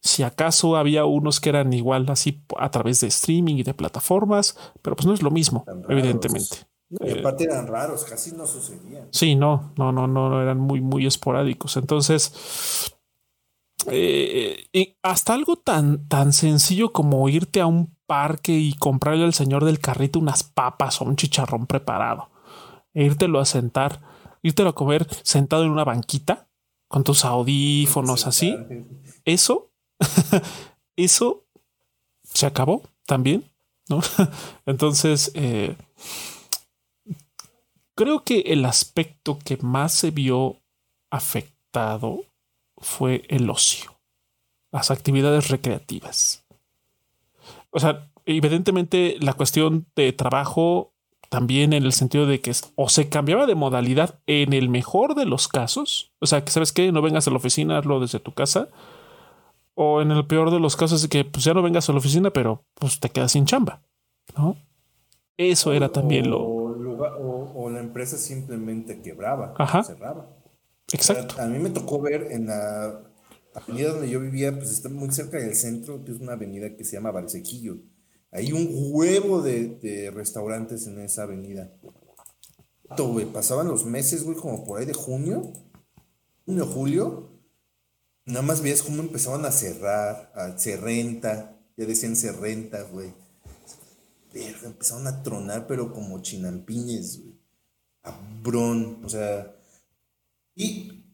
Si acaso había unos que eran igual así a través de streaming y de plataformas, pero pues no es lo mismo, evidentemente. y aparte eran raros, casi no sucedían. Sí, no, no, no, no, eran muy, muy esporádicos. Entonces, eh, hasta algo tan, tan sencillo como irte a un parque y comprarle al señor del carrito unas papas o un chicharrón preparado, e írtelo a sentar, írtelo a comer sentado en una banquita con tus audífonos así. Eso, eso se acabó también, ¿no? Entonces, eh, creo que el aspecto que más se vio afectado fue el ocio, las actividades recreativas. O sea, evidentemente la cuestión de trabajo también en el sentido de que o se cambiaba de modalidad en el mejor de los casos, o sea, que sabes que no vengas a la oficina, hazlo desde tu casa, o en el peor de los casos que pues ya no vengas a la oficina, pero pues te quedas sin chamba, ¿no? Eso era también lo... O, la empresa simplemente quebraba, cerraba. Exacto. A, mí me tocó ver en la avenida donde yo vivía, pues está muy cerca del centro, que es una avenida que se llama Valsequillo. Hay un huevo de, restaurantes en esa avenida. Pasaban los meses, güey, como por ahí de junio, junio, julio. Nada más veías cómo empezaban a cerrar, a se renta, ya decían se renta, güey. empezaron a tronar, pero como chinampiñes, güey. Cabrón, o sea. Y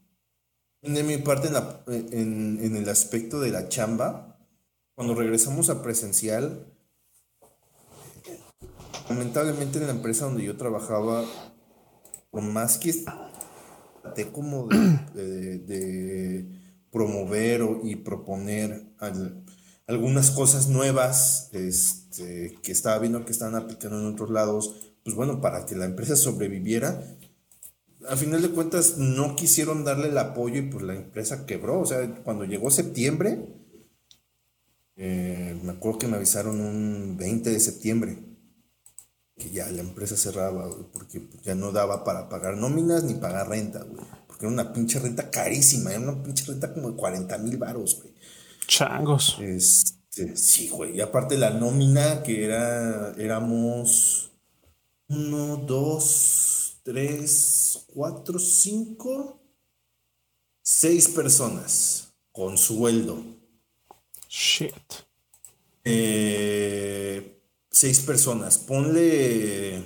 de mi parte, en, el aspecto de la chamba, cuando regresamos a presencial, lamentablemente en la empresa donde yo trabajaba, por más que traté como de, promover y proponer algunas cosas nuevas este, que estaba viendo que estaban aplicando en otros lados, pues bueno, para que la empresa sobreviviera, a final de cuentas no quisieron darle el apoyo y pues la empresa quebró. O sea, cuando llegó septiembre, eh, me acuerdo que me avisaron un 20 de septiembre que ya la empresa cerraba, porque ya no daba para pagar nóminas ni pagar renta, güey. Porque era una pinche renta carísima, era una pinche renta como de 40 mil baros, güey. Changos. Este, sí, güey. Y aparte la nómina, que era, éramos uno, dos, tres, cuatro, cinco, seis personas con sueldo. Shit. Eh, seis personas. Ponle.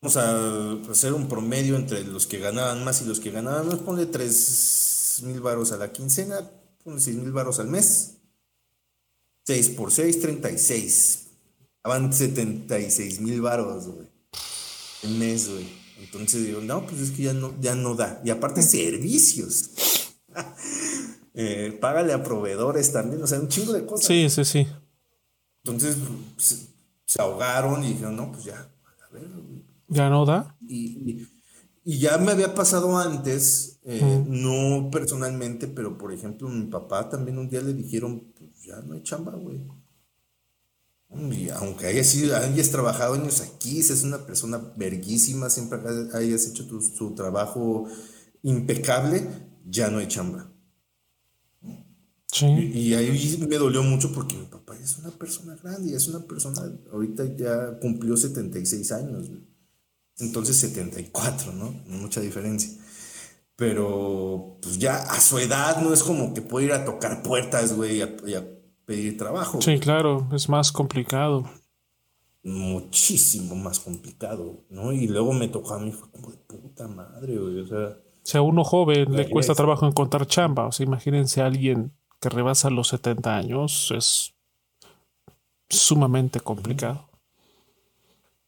Vamos a hacer un promedio entre los que ganaban más y los que ganaban menos. Ponle tres mil varos a la quincena. Ponle seis mil varos al mes. 6 por 6, 36. Van 76 mil varos, güey. El mes, güey. Entonces digo, no, pues es que ya no, ya no da. Y aparte, servicios. eh, págale a proveedores también. O sea, un chingo de cosas. Sí, sí, sí. Entonces se, ahogaron y dijeron, no, pues ya, a ver. ¿Ya no da? Y, ya me había pasado antes, eh, no personalmente, pero por ejemplo, mi papá también un día le dijeron, pues ya no hay chamba, güey. Y aunque haya sido, hayas trabajado años aquí, seas una persona verguísima, siempre hayas hecho tu, tu trabajo impecable, ya no hay chamba. Y, ahí me dolió mucho porque mi papá es una persona grande y es una persona, ahorita ya cumplió 76 años, entonces 74, ¿no? Mucha diferencia. Pero pues ya a su edad no es como que puede ir a tocar puertas, güey, y a, pedir trabajo. Sí, claro, es más complicado. Muchísimo más complicado, ¿no? Y luego me tocó a mí, fue como de puta madre, güey, o sea... Si a uno joven le cuesta trabajo encontrar chamba, o sea, imagínense a alguien que rebasa los 70 años es sumamente complicado.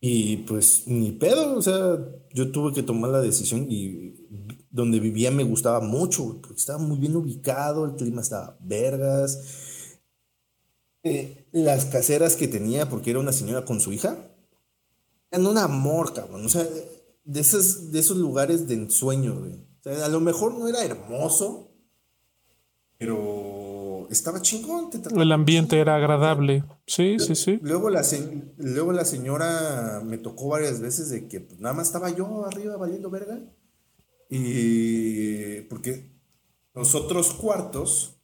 Y pues ni pedo, o sea, yo tuve que tomar la decisión y donde vivía me gustaba mucho, porque estaba muy bien ubicado, el clima estaba vergas. Eh, las caseras que tenía, porque era una señora con su hija, eran un amor, cabrón. O sea, de esos, de esos lugares de ensueño, güey. O sea, a lo mejor no era hermoso, pero estaba chingón. el ambiente era agradable. Sí, sí, sí. Luego la, luego la señora me tocó varias veces de que pues, nada más estaba yo arriba valiendo verga. Y porque los otros cuartos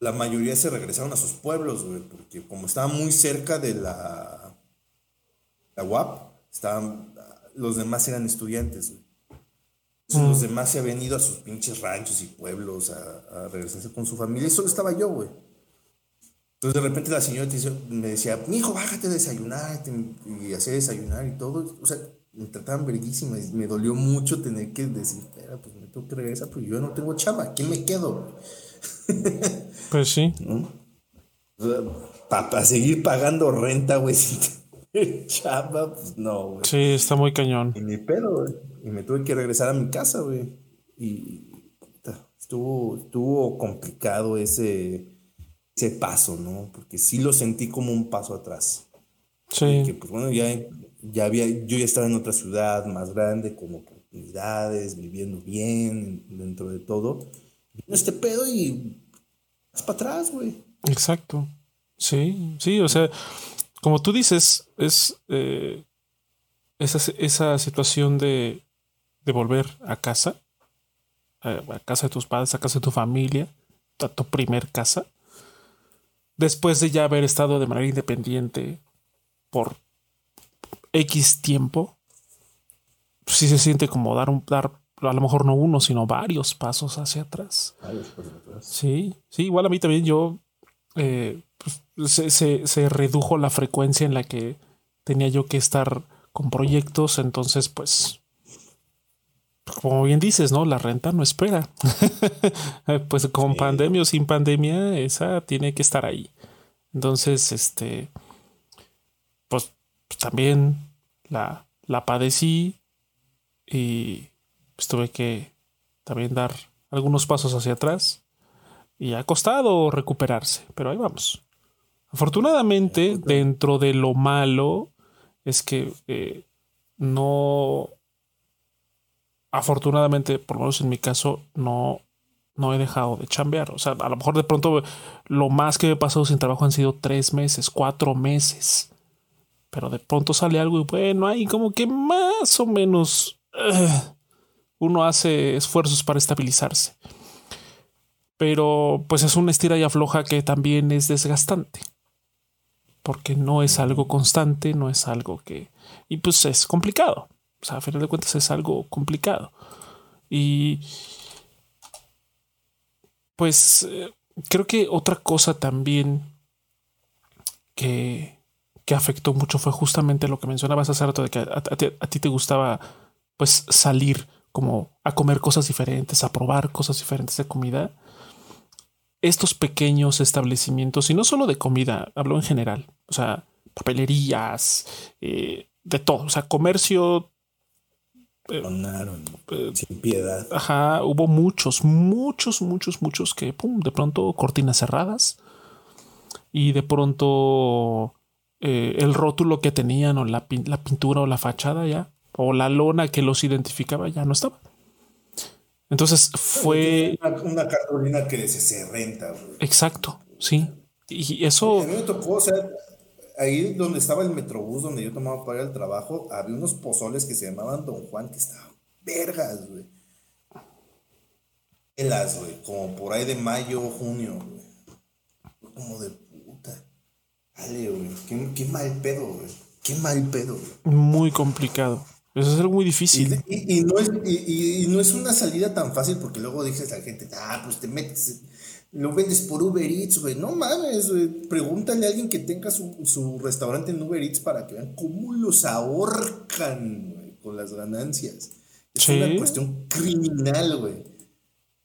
la mayoría se regresaron a sus pueblos, güey, porque como estaban muy cerca de la, la UAP, estaban, los demás eran estudiantes, güey. Los demás se habían ido a sus pinches ranchos y pueblos a, a regresarse con su familia y solo estaba yo, güey. Entonces de repente la señora me decía, mi hijo, bájate a desayunar, y hacía desayunar y todo. O sea, me trataban verguísima y me dolió mucho tener que decir, espera, pues me tengo que regresar, pero yo no tengo chama, ¿quién me quedo? Pues sí. Para seguir pagando renta, güey, sin chama, pues no, güey. Sí, está muy cañón. Y mi pedo, güey. Y me tuve que regresar a mi casa, güey. Y estuvo, estuvo complicado ese, ese paso, ¿no? Porque sí lo sentí como un paso atrás. Sí. Que, pues bueno, ya, ya había, yo ya estaba en otra ciudad más grande, con oportunidades, viviendo bien dentro de todo. Vino este pedo y para atrás, güey. Exacto. Sí, sí, o sea, como tú dices, es eh, esa, esa situación de de volver a casa, a, casa de tus padres, a casa de tu familia, a tu primer casa, después de ya haber estado de manera independiente por X tiempo, sí se siente como dar un dar a lo mejor no uno, sino varios pasos hacia atrás. Sí, sí, igual a mí también yo eh, pues, se, se, redujo la frecuencia en la que tenía yo que estar con proyectos, entonces pues como bien dices, ¿no? La renta no espera. pues con pandemia o sin pandemia, esa tiene que estar ahí. Entonces, este, pues, pues también la, la padecí y pues, tuve que también dar algunos pasos hacia atrás y ha costado recuperarse, pero ahí vamos. Afortunadamente, dentro de lo malo, es que eh, no afortunadamente, por lo menos en mi caso, no, no he dejado de chambear. O sea, a lo mejor de pronto lo más que he pasado sin trabajo han sido tres meses, cuatro meses. Pero de pronto sale algo y bueno, ahí como que más o menos uno hace esfuerzos para estabilizarse. Pero pues es una estira y afloja que también es desgastante. Porque no es algo constante, no es algo que... Y pues es complicado. O sea, a final de cuentas es algo complicado. Y pues eh, creo que otra cosa también que, que, afectó mucho fue justamente lo que mencionabas hace rato de que a, ti te gustaba pues salir como a comer cosas diferentes, a probar cosas diferentes de comida. Estos pequeños establecimientos, y no solo de comida, hablo en general, o sea, papelerías, eh, de todo, o sea, comercio eh, sin piedad. Ajá, hubo muchos, muchos, muchos, muchos que, pum, de pronto cortinas cerradas y de pronto eh, el rótulo que tenían o la, la, pintura o la fachada ya, o la lona que los identificaba ya no estaba. Entonces fue... Una, cartulina que se, renta. Exacto, sí. Y eso... A mí me tocó, o sea, ahí donde estaba el metrobús donde yo tomaba para ir al trabajo, había unos pozoles que se llamaban Don Juan que estaban vergas, güey. Elas, güey, como por ahí de mayo, junio, güey. Como de puta. Dale, güey. Qué, mal pedo, güey. Qué mal pedo, güey. Muy complicado. Eso es algo muy difícil. Y, no es, y, no es una salida tan fácil porque luego dices a la gente, ah, pues te metes lo vendes por Uber Eats, güey. No mames, güey. Pregúntale a alguien que tenga su, restaurante en Uber Eats para que vean cómo los ahorcan, güey, con las ganancias. Es una cuestión criminal, güey.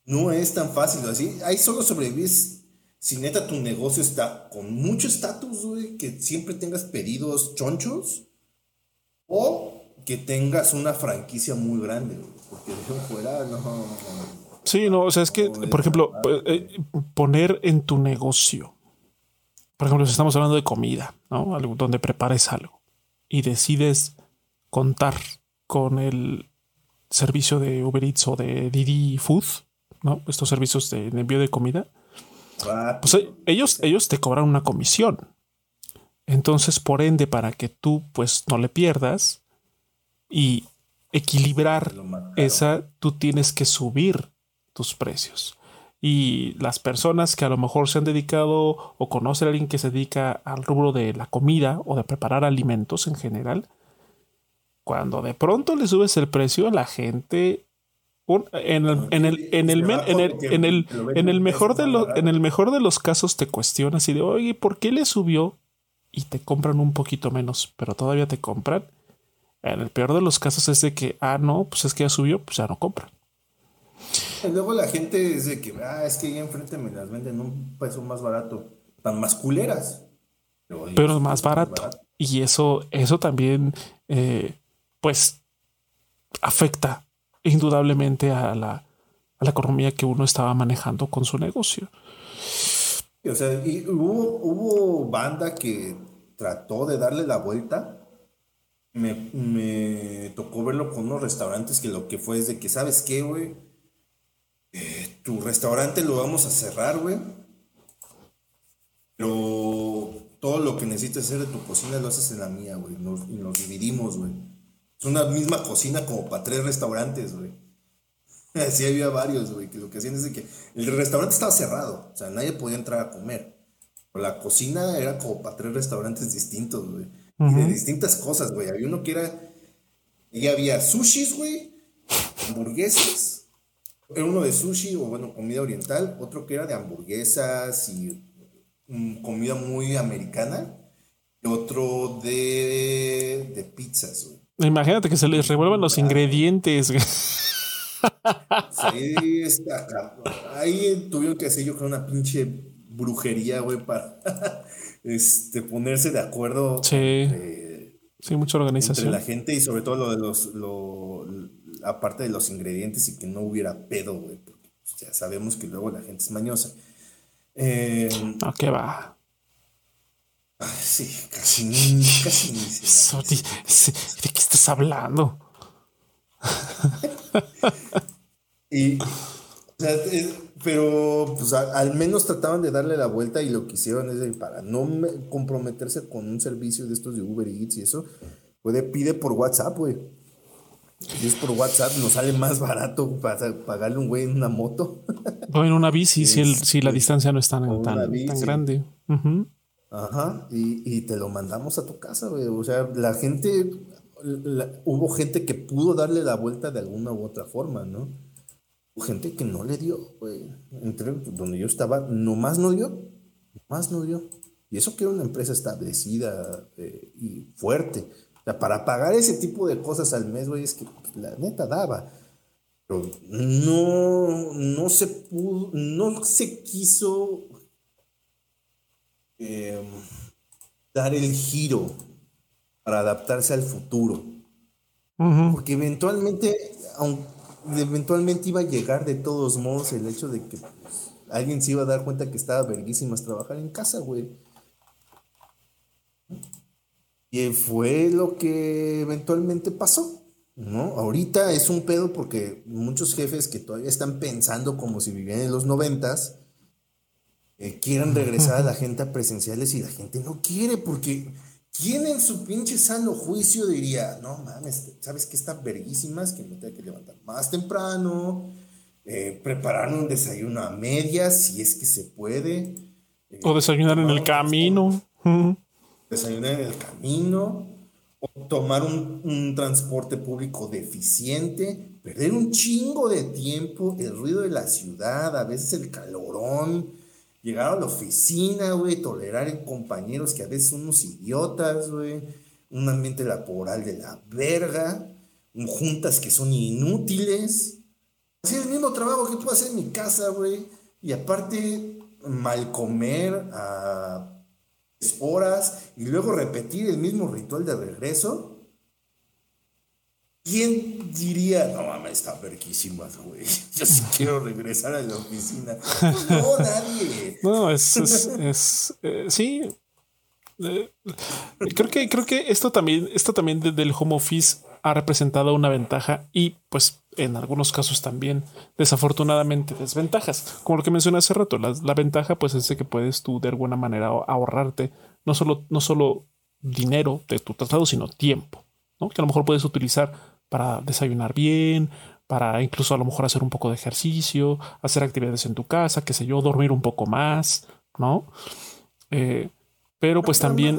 No es tan fácil, así. Ahí solo sobrevives si neta tu negocio está con mucho estatus, güey, que siempre tengas pedidos chonchos o que tengas una franquicia muy grande, güey. Porque de fuera, no, Sí, no, o sea, es que, por ejemplo, eh, poner en tu negocio, por ejemplo, si estamos hablando de comida, ¿no? Algo donde prepares algo y decides contar con el servicio de Uber Eats o de Didi Food, ¿no? Estos servicios de, envío de comida. Pues eh, ellos, ellos te cobran una comisión. Entonces, por ende, para que tú pues no le pierdas y equilibrar esa, tú tienes que subir tus precios. Y las personas que a lo mejor se han dedicado o conocen a alguien que se dedica al rubro de la comida o de preparar alimentos en general, cuando de pronto le subes el precio, la gente en el, en el, en el, en el, en el, mejor de los, en el mejor de los casos te cuestionas y de oye, ¿por qué le subió? Y te compran un poquito menos, pero todavía te compran. En el peor de los casos es de que, ah, no, pues es que ya subió, pues ya no compran. luego la gente es de que, ah, es que ahí enfrente me las venden un peso más barato, tan más culeras. Pero, más barato. Y eso, eso también, eh, pues, afecta indudablemente a la, a la economía que uno estaba manejando con su negocio. O sea, y hubo, hubo banda que trató de darle la vuelta me, tocó verlo con unos restaurantes que lo que fue es de que, ¿sabes qué, güey? Eh, tu restaurante lo vamos a cerrar, güey. Pero todo lo que necesitas hacer de tu cocina lo haces en la mía, güey. y nos dividimos, güey. Es una misma cocina como para tres restaurantes, güey. Así había varios, güey, que lo que hacían es de que el restaurante estaba cerrado, o sea, nadie podía entrar a comer. Pero la cocina era como para tres restaurantes distintos, güey. Y de distintas cosas, güey. Había uno que era. Y había sushis, güey. Hamburguesas. Era uno de sushi o, bueno, comida oriental. Otro que era de hamburguesas y mm, comida muy americana. Y otro de, de pizzas, güey. Imagínate que se les revuelvan los ingredientes. Sí, está, ahí tuvieron que hacer yo creo una pinche brujería, güey, para este, ponerse de acuerdo. Sí. sí, mucha organización. Entre la gente y sobre todo lo de los, lo, aparte de los ingredientes y que no hubiera pedo, güey, porque pues, ya sabemos que luego la gente es mañosa. Eh, no, ¿qué va? sí, casi, casi ni ¿De qué estás hablando? y, o sea, pero pues al menos trataban de darle la vuelta y lo que hicieron es para no comprometerse con un servicio de estos de Uber Eats y eso, puede pide por WhatsApp, güey. Si es por WhatsApp, nos sale más barato para pagarle un güey en una moto. o en una bici, si, el, si la este, distancia no es tan, tan, grande. Ajá, y, te lo mandamos a tu casa, güey. O sea, la gente, hubo gente que pudo darle la vuelta de alguna u otra forma, ¿no? Gente que no le dio, güey. Entre donde yo estaba, nomás no dio, nomás no dio. Y eso que era una empresa establecida eh, y fuerte. O sea, para pagar ese tipo de cosas al mes, güey, es que pues, la neta daba. Pero no, no se pudo, no se quiso em, dar el giro para adaptarse al futuro. Porque eventualmente, aunque eventualmente iba a llegar de todos modos el hecho de que pues, alguien se iba a dar cuenta que estaba verguísimas trabajar en casa, güey. Y fue lo que eventualmente pasó, ¿no? Ahorita es un pedo porque muchos jefes que todavía están pensando como si vivían en los noventas, eh, quieren regresar a la gente a presenciales y la gente no quiere porque ¿Quién en su pinche sano juicio diría, no mames, sabes que están verguísimas, que me tengo que levantar más temprano, eh, preparar un desayuno a medias, si es que se puede. o desayunar en el camino. Desayunar en el camino, o tomar un, un transporte público deficiente, perder un chingo de tiempo, el ruido de la ciudad, a veces el calorón llegar a la oficina, güey, tolerar compañeros que a veces son unos idiotas, güey, un ambiente laboral de la verga, juntas que son inútiles. Hacer el mismo trabajo que puedo hacer en mi casa, güey, y aparte mal comer a horas y luego repetir el mismo ritual de regreso. ¿Quién diría, no mames, está verquísimas, güey? Yo sí quiero regresar a la oficina. no, nadie. No, es, es, eh, sí. Eh, creo que, creo que esto también, esto también del home office ha representado una ventaja y, pues, en algunos casos también, desafortunadamente, desventajas. Como lo que mencioné hace rato, la, la ventaja, pues, es de que puedes tú de alguna manera ahorrarte no solo, no solo dinero de tu tratado, sino tiempo, ¿no? Que a lo mejor puedes utilizar para desayunar bien, para incluso a lo mejor hacer un poco de ejercicio, hacer actividades en tu casa, qué sé yo, dormir un poco más, ¿no? Eh, pero pues también...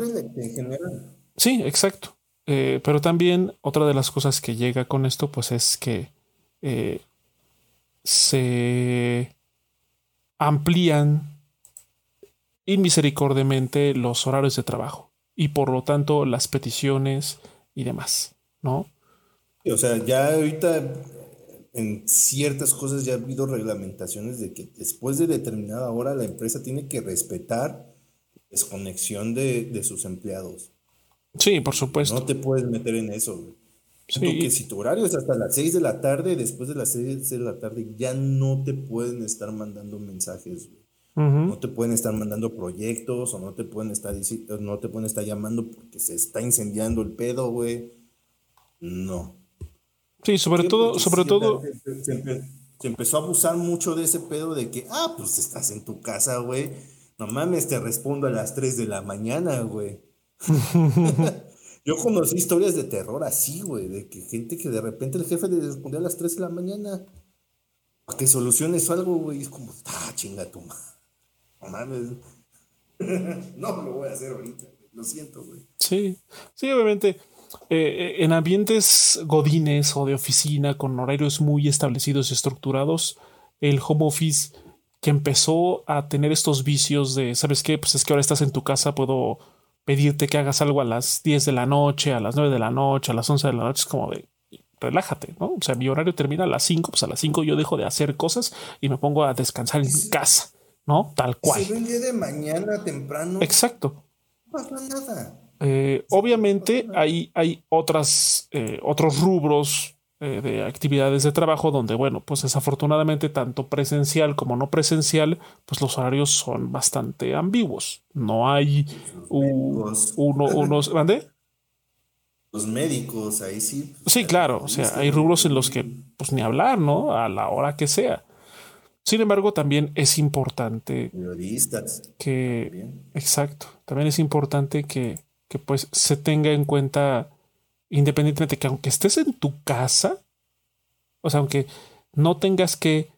Sí, exacto. Eh, pero también otra de las cosas que llega con esto, pues es que eh, se amplían inmisericordiamente los horarios de trabajo y por lo tanto las peticiones y demás, ¿no? O sea, ya ahorita en ciertas cosas ya ha habido reglamentaciones de que después de determinada hora la empresa tiene que respetar desconexión de, de sus empleados. Sí, por supuesto. No te puedes meter en eso. Güey. que si tu horario es hasta las 6 de la tarde, después de las 6 de la tarde ya no te pueden estar mandando mensajes. Güey. No te pueden estar mandando proyectos o no te pueden estar no te pueden estar llamando porque se está incendiando el pedo, güey. No. Sí, sobre todo, sobre todo. Se, empezó a abusar mucho de ese pedo de que, ah, pues estás en tu casa, güey. No mames, te respondo a las 3 de la mañana, güey. Yo conocí historias de terror así, güey, de que gente que de repente el jefe le respondía a las 3 de la mañana para que soluciones algo, güey. Es como, ah, chinga tu madre. No lo voy a hacer ahorita. Lo siento, güey. Sí, sí, obviamente. Eh, en ambientes godines o de oficina con horarios muy establecidos y estructurados, el home office que empezó a tener estos vicios de, ¿sabes qué? Pues es que ahora estás en tu casa, puedo pedirte que hagas algo a las 10 de la noche, a las 9 de la noche, a las 11 de la noche, es como de, relájate, ¿no? O sea, mi horario termina a las 5, pues a las 5 yo dejo de hacer cosas y me pongo a descansar en mi casa. ¿no? Tal cual. Un día de mañana temprano. Exacto. No pasa nada. Eh, obviamente hay, hay otras, eh, otros rubros eh, de actividades de trabajo donde, bueno, pues desafortunadamente tanto presencial como no presencial, pues los horarios son bastante ambiguos. No hay uno, unos... ¿Mande? Los médicos, ahí sí. Pues, sí, claro. O sea, hay rubros en los que, pues ni hablar, ¿no? A la hora que sea. Sin embargo, también es importante que, exacto, también es importante que, que pues se tenga en cuenta, independientemente que aunque estés en tu casa, o sea, aunque no tengas que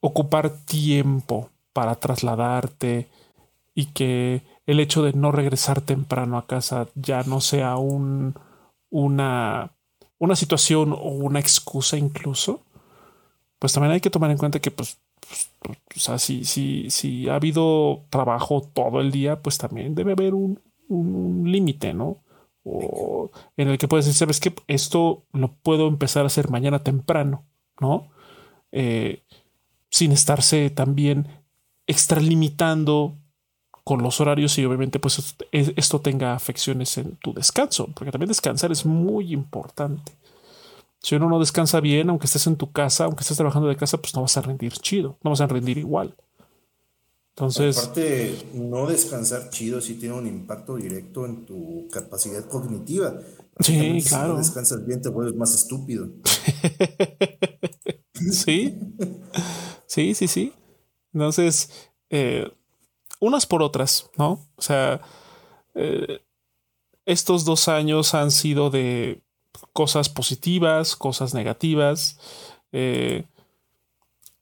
ocupar tiempo para trasladarte y que el hecho de no regresar temprano a casa ya no sea un, una, una situación o una excusa incluso, pues también hay que tomar en cuenta que, pues, pues, o sea, si, si, si ha habido trabajo todo el día, pues también debe haber un, límite, ¿no? O en el que puedes decir, sabes que esto lo puedo empezar a hacer mañana temprano, ¿no? Eh, sin estarse también extralimitando con los horarios y obviamente pues esto tenga afecciones en tu descanso, porque también descansar es muy importante. Si uno no descansa bien, aunque estés en tu casa, aunque estés trabajando de casa, pues no vas a rendir chido, no vas a rendir igual. Entonces. Aparte, no descansar chido sí tiene un impacto directo en tu capacidad cognitiva. Sí, claro. Si no descansas bien, te vuelves más estúpido. sí. Sí, sí, sí. Entonces, eh, unas por otras, ¿no? O sea, eh, estos dos años han sido de cosas positivas, cosas negativas. Eh,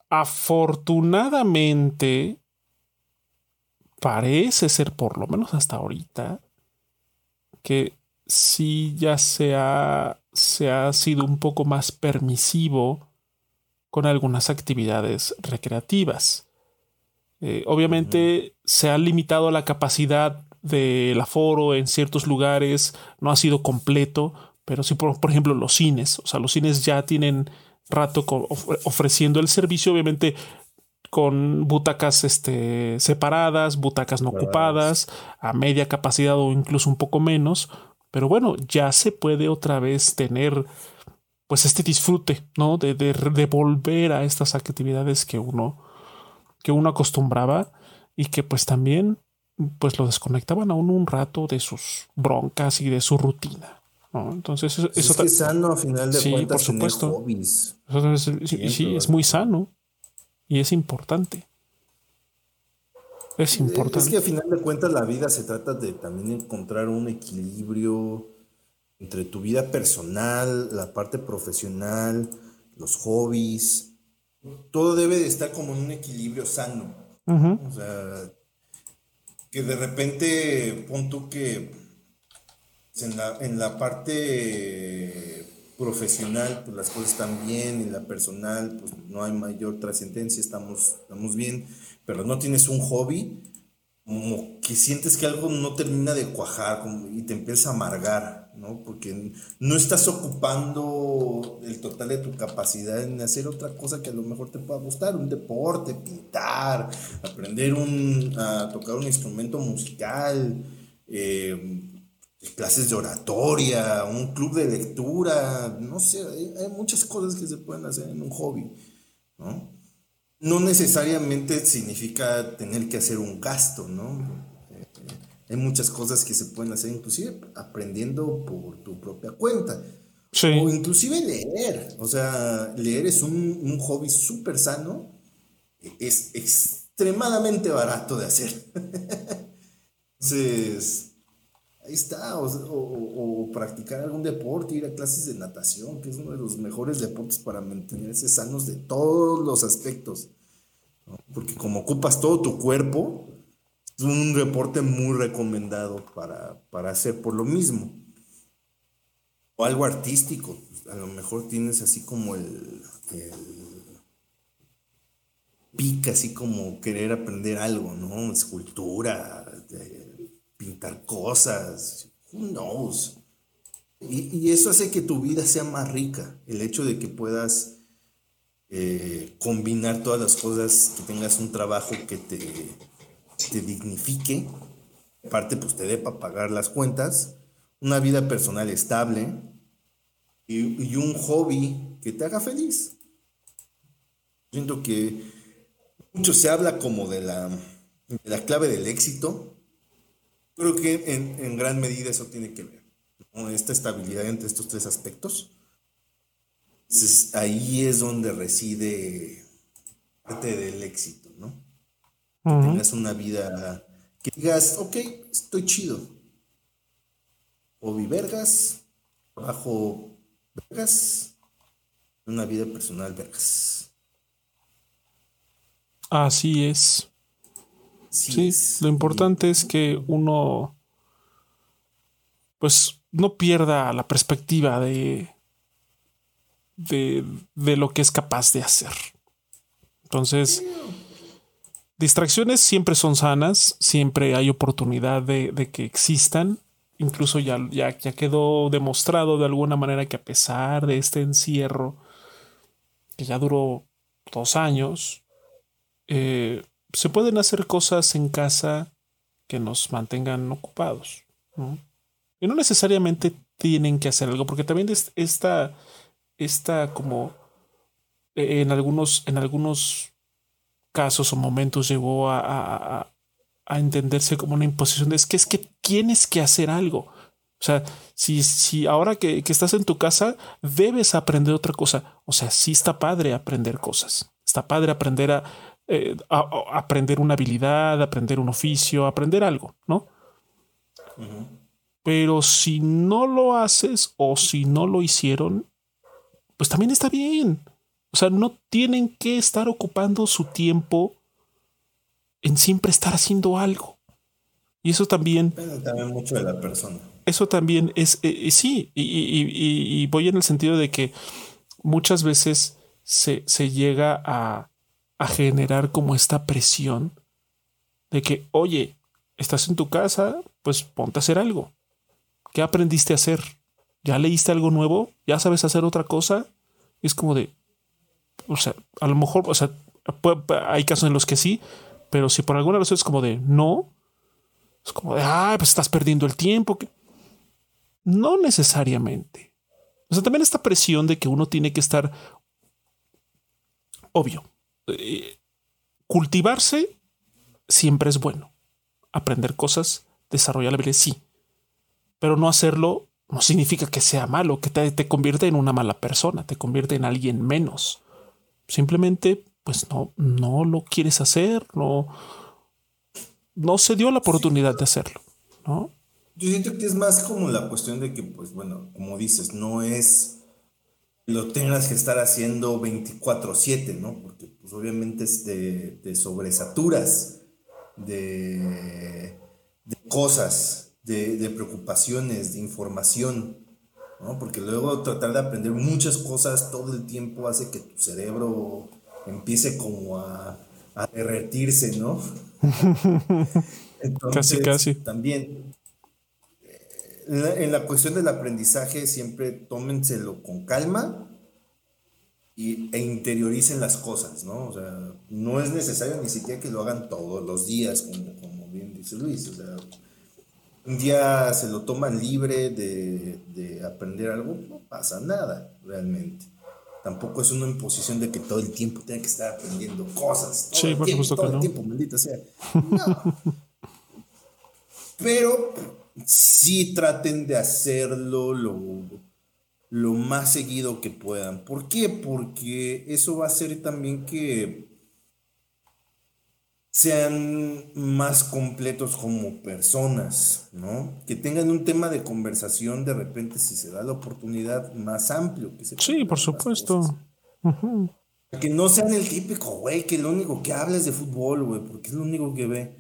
afortunadamente, parece ser, por lo menos hasta ahorita, que sí ya se ha, se ha sido un poco más permisivo con algunas actividades recreativas. Eh, obviamente se ha limitado la capacidad del aforo en ciertos lugares, no ha sido completo, pero sí, por, ejemplo, los cines. O sea, los cines ya tienen rato ofreciendo el servicio, obviamente con butacas este, separadas, butacas no ocupadas, a media capacidad o incluso un poco menos. Pero bueno, ya se puede otra vez tener pues este disfrute, ¿no? De, de, volver a estas actividades que uno, que uno acostumbraba y que pues también pues lo desconectaban a uno un rato de sus broncas y de su rutina. Entonces, eso, pues es sano a final de sí, por supuesto. sí, es muy sano y es importante. Es importante. Es que a final de cuentas la vida se trata de también encontrar un equilibrio entre tu vida personal, la parte profesional, los hobbies, todo debe de estar como en un equilibrio sano. O sea, que de repente pon tú que en la, en la parte profesional, pues las cosas están bien, y la personal, pues no hay mayor trascendencia, estamos, estamos bien, pero no tienes un hobby, como que sientes que algo no termina de cuajar y te empieza a amargar, ¿no? Porque no estás ocupando el total de tu capacidad en hacer otra cosa que a lo mejor te pueda gustar, un deporte, pintar, aprender un, a tocar un instrumento musical, eh, clases de oratoria, un club de lectura, no sé, hay, muchas cosas que se pueden hacer en un hobby, ¿no? No necesariamente significa tener que hacer un gasto, ¿no? Eh, hay muchas cosas que se pueden hacer inclusive aprendiendo por tu propia cuenta. O inclusive leer, o sea, leer es un, un hobby súper sano, es extremadamente barato de hacer. Entonces, Ahí está, o, practicar algún deporte, ir a clases de natación, que es uno de los mejores deportes para mantenerse sanos de todos los aspectos. Porque como ocupas todo tu cuerpo, es un deporte muy recomendado para, hacer por lo mismo. O algo artístico, a lo mejor tienes así como el, el pica, así como querer aprender algo, ¿no? Escultura, pintar cosas, who knows. Y, eso hace que tu vida sea más rica, el hecho de que puedas eh, combinar todas las cosas, que tengas un trabajo que te, te dignifique, aparte pues te dé para pagar las cuentas, una vida personal estable y, un hobby que te haga feliz. Siento que mucho se habla como de la, de la clave del éxito, Creo que en, gran medida eso tiene que ver. Esta estabilidad entre estos tres aspectos. ahí es donde reside parte del éxito, ¿no? Que tengas una vida que digas, ok, estoy chido. O vergas, trabajo vergas, una vida personal vergas. Así es. Sí, lo importante es que uno pues no pierda la perspectiva de, de, lo que es capaz de hacer. Entonces, distracciones siempre son sanas, siempre hay oportunidad de, que existan. Incluso ya, ya, ya quedó demostrado de alguna manera que a pesar de este encierro, que ya duró dos años, eh, se pueden hacer cosas en casa que nos mantengan ocupados. Y no necesariamente tienen que hacer algo, porque también esta, esta como e, en algunos, en algunos casos o momentos llegó a, entenderse como una imposición de es que es que tienes que hacer algo. O sea, si, si ahora que, que, estás en tu casa debes aprender otra cosa. O sea, sí está padre aprender cosas. Está padre aprender a, eh, aprender una habilidad, aprender un oficio, aprender algo, ¿no? Pero si no lo haces o si no lo hicieron, pues también está bien. O sea, no tienen que estar ocupando su tiempo en siempre estar haciendo algo. Y eso también... también mucho de la persona. Eso también es, eh, eh, sí, y, voy en el sentido de que muchas veces se, se llega a, a generar como esta presión de que, oye, estás en tu casa, pues ponte a hacer algo. ¿Qué aprendiste a hacer? ¿Ya leíste algo nuevo? ¿Ya sabes hacer otra cosa? es como de, o sea, a lo mejor, o sea, hay casos en los que sí, pero si por alguna razón es como de no, es como de, ah, pues estás perdiendo el tiempo. No necesariamente. O sea, también esta presión de que uno tiene que estar, obvio, eh, cultivarse siempre es bueno. Aprender cosas, desarrollar habilidades, sí. Pero no hacerlo no significa que sea malo, que te, te convierte en una mala persona, te convierte en alguien menos. Simplemente, pues no, no lo quieres hacer, no, no se dio la oportunidad de hacerlo, ¿no? Yo siento que es más como la cuestión de que, pues bueno, como dices, no es lo tengas que estar haciendo 24/7, ¿no? Porque pues obviamente te, sobresaturas de, cosas, de, preocupaciones, de información, ¿no? Porque luego tratar de aprender muchas cosas todo el tiempo hace que tu cerebro empiece como a, a derretirse, ¿no? casi, casi. También en la, cuestión del aprendizaje siempre tómenselo con calma y, e interioricen las cosas, ¿no? O sea, no es necesario ni siquiera que lo hagan todos los días, como, como bien dice Luis. O sea, un día se lo toman libre de, de aprender algo, no pasa nada realmente. Tampoco es una imposición de que todo el tiempo tenga que estar aprendiendo cosas. sí, por supuesto todo el tiempo, maldita sea. No. Pero sí traten de hacerlo lo, lo más seguido que puedan. ¿Por qué? Porque eso va a hacer también que sean más completos como personas, ¿no? Que tengan un tema de conversación de repente, si se da la oportunidad, más amplio. Que sí, por supuesto. Que no sean el típico, güey, que lo único que habla es de fútbol, güey, porque es lo único que ve.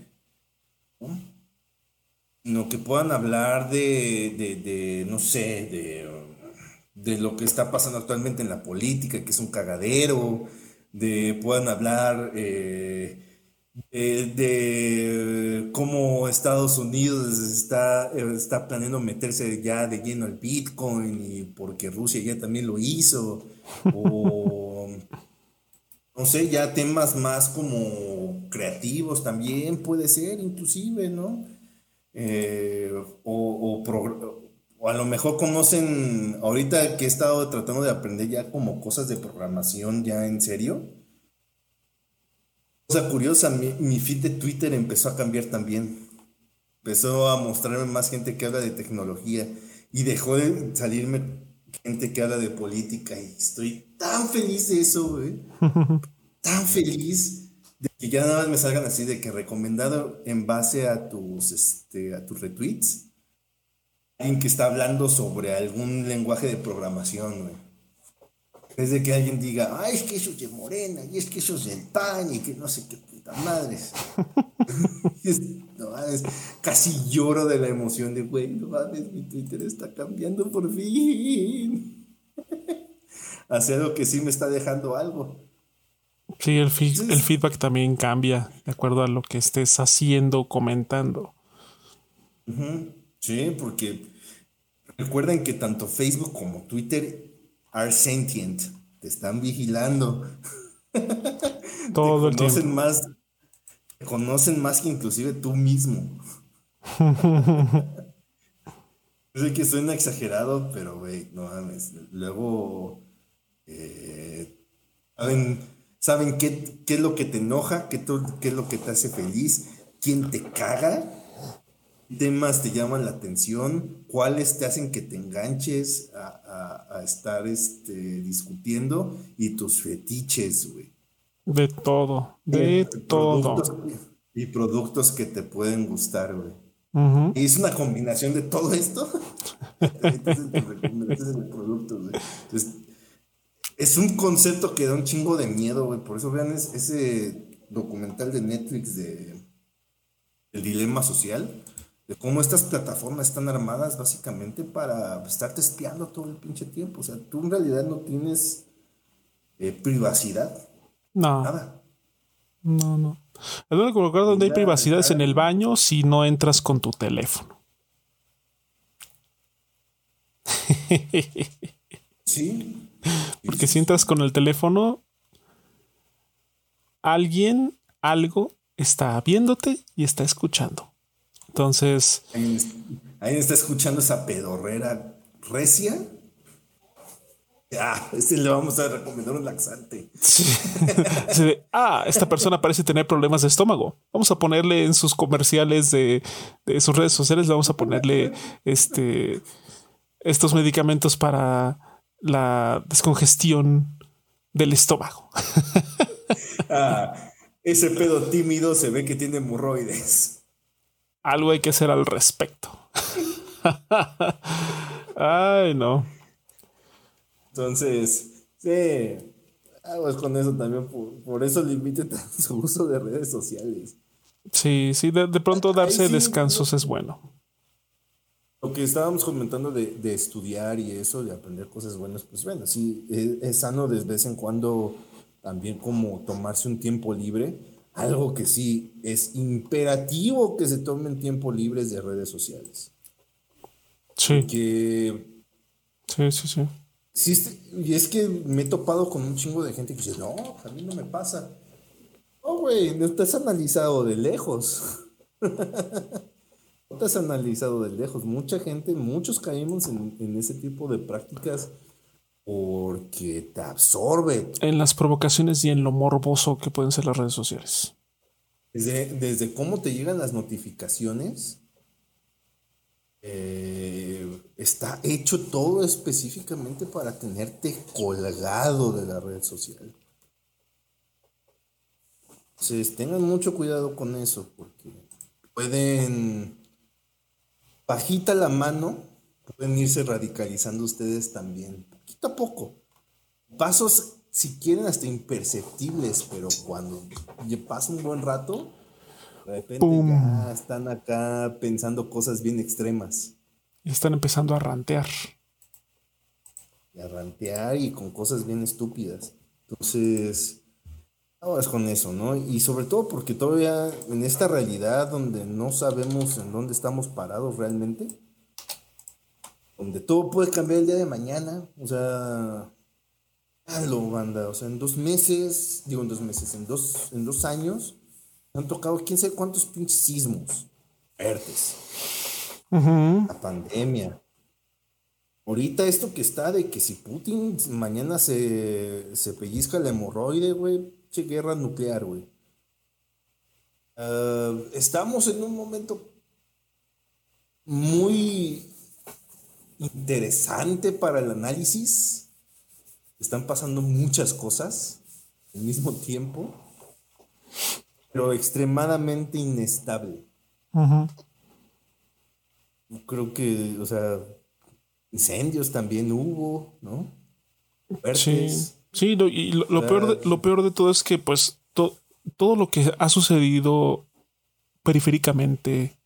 ¿no? Sino que puedan hablar de, no sé, de, lo que está pasando actualmente en la política, que es un cagadero, de puedan hablar eh, de, cómo Estados Unidos está, está planeando meterse ya de lleno al Bitcoin y porque Rusia ya también lo hizo, o no sé, ya temas más como creativos también puede ser, inclusive, ¿no? Eh, o, o, a lo mejor conocen, ahorita que he estado tratando de aprender ya como cosas de programación ya en serio. Cosa curiosa, mi, mi feed de Twitter empezó a cambiar también. Empezó a mostrarme más gente que habla de tecnología y dejó de salirme gente que habla de política y estoy tan feliz de eso, güey. tan feliz de que ya nada más me salgan así de que recomendado en base a tus, este, a tus retweets. Alguien que está hablando sobre algún lenguaje de programación, güey. Es de que alguien diga, ay, es que eso es de Morena, y es que eso es del PAN, y que no sé qué puta madres. casi lloro de la emoción de, güey, no mames, mi Twitter está cambiando por fin. Hace algo que sí me está dejando algo. Sí, el, el feedback también cambia de acuerdo a lo que estés haciendo, comentando. Sí, porque recuerden que tanto Facebook como Twitter are sentient, te están vigilando. Todo te conocen más, te conocen más que inclusive tú mismo. sé que suena exagerado, pero güey, no mames. Luego, eh, saben qué, qué es lo que te enoja, qué, qué es lo que te hace feliz, quién te caga, temas te llaman la atención, cuáles te hacen que te enganches a, estar este, discutiendo y tus fetiches, güey. De todo, de todo. y productos que te pueden gustar, güey. Y es una combinación de todo esto. Entonces, es un concepto que da un chingo de miedo, güey. Por eso vean ese documental de Netflix de El dilema social, de cómo estas plataformas están armadas básicamente para estarte espiando todo el pinche tiempo. O sea, tú en realidad no tienes eh, privacidad. No. Nada. No, no. El único lugar donde hay privacidad es en el baño si no entras con tu teléfono. sí. Porque si entras con el teléfono, alguien, algo está viéndote y está escuchando. Entonces. ¿Alguien está escuchando esa pedorrera recia? Ah, este le vamos a recomendar un laxante. ah, esta persona parece tener problemas de estómago. Vamos a ponerle en sus comerciales de, de sus redes sociales, vamos a ponerle este estos medicamentos para la descongestión del estómago. Ah, ese pedo tímido se ve que tiene hemorroides. Algo hay que hacer al respecto. Ay, no. Entonces, sí, aguas con eso también, por, eso limite su uso de redes sociales. Sí, sí, de, pronto darse descansos es bueno. Lo que estábamos comentando de, estudiar y eso, de aprender cosas buenas, pues bueno, sí, es, es, sano de vez en cuando también como tomarse un tiempo libre. Algo que sí es imperativo que se tomen tiempo libres de redes sociales. Sí. Que. Sí, sí, sí. Y es que me he topado con un chingo de gente que dice, no, a mí no me pasa. No, güey, no te has analizado de lejos. no te has analizado de lejos. Mucha gente, muchos caímos en, ese tipo de prácticas porque te absorbe. En las provocaciones y en lo morboso que pueden ser las redes sociales. Desde, desde cómo te llegan las notificaciones eh, está hecho todo específicamente para tenerte colgado de la red social. Entonces, tengan mucho cuidado con eso, porque pueden, bajita la mano, pueden irse radicalizando ustedes también, poquito a poco. Pasos, si quieren, hasta imperceptibles, pero cuando pasa un buen rato, de repente ya están acá pensando cosas bien extremas. Y están empezando a rantear. Y a rantear y con cosas bien estúpidas. Entonces, aguas con eso, ¿no? Y sobre todo porque todavía en esta realidad donde no sabemos en dónde estamos parados realmente, donde todo puede cambiar el día de mañana, o sea, lo banda, o sea, en dos meses, digo en dos meses, en dos, en dos años, han tocado quién sabe cuántos pinches sismos fuertes. La pandemia. Ahorita esto que está de que si Putin mañana se, se pellizca el hemorroide, güey, guerra nuclear, güey. Ah, estamos en un momento muy interesante para el análisis. Están pasando muchas cosas al mismo tiempo pero extremadamente inestable. Creo que, o sea, incendios también hubo, ¿no? Sí, sí y lo, peor de, lo peor de todo es que, pues, todo lo que ha sucedido periféricamente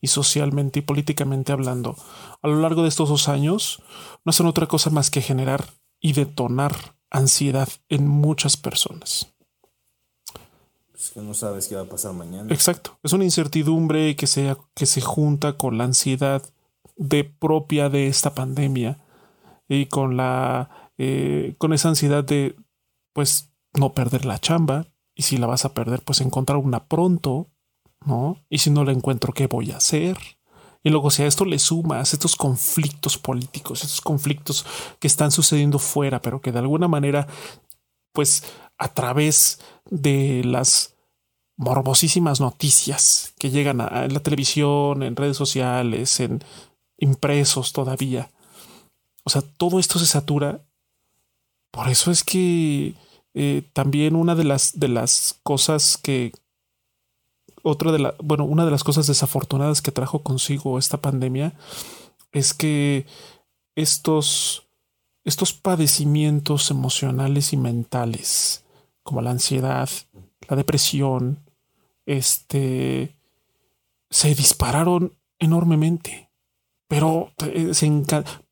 y socialmente y políticamente hablando a lo largo de estos dos años no hacen otra cosa más que generar y detonar ansiedad en muchas personas que no sabes qué va a pasar mañana. Exacto. Es una incertidumbre que se, que se junta con la ansiedad de propia de esta pandemia y con la eh, con esa ansiedad de pues no perder la chamba y si la vas a perder pues encontrar una pronto no y si no la encuentro qué voy a hacer y luego si a esto le sumas estos conflictos políticos estos conflictos que están sucediendo fuera pero que de alguna manera pues a través de las morbosísimas noticias que llegan a, en la televisión, en redes sociales, en impresos todavía. O sea, todo esto se satura. Por eso es que eh, también una de las, de las cosas que, otra de la, bueno, una de las cosas desafortunadas que trajo consigo esta pandemia es que estos, estos padecimientos emocionales y mentales, como la ansiedad, la depresión, este, se dispararon enormemente, pero eh,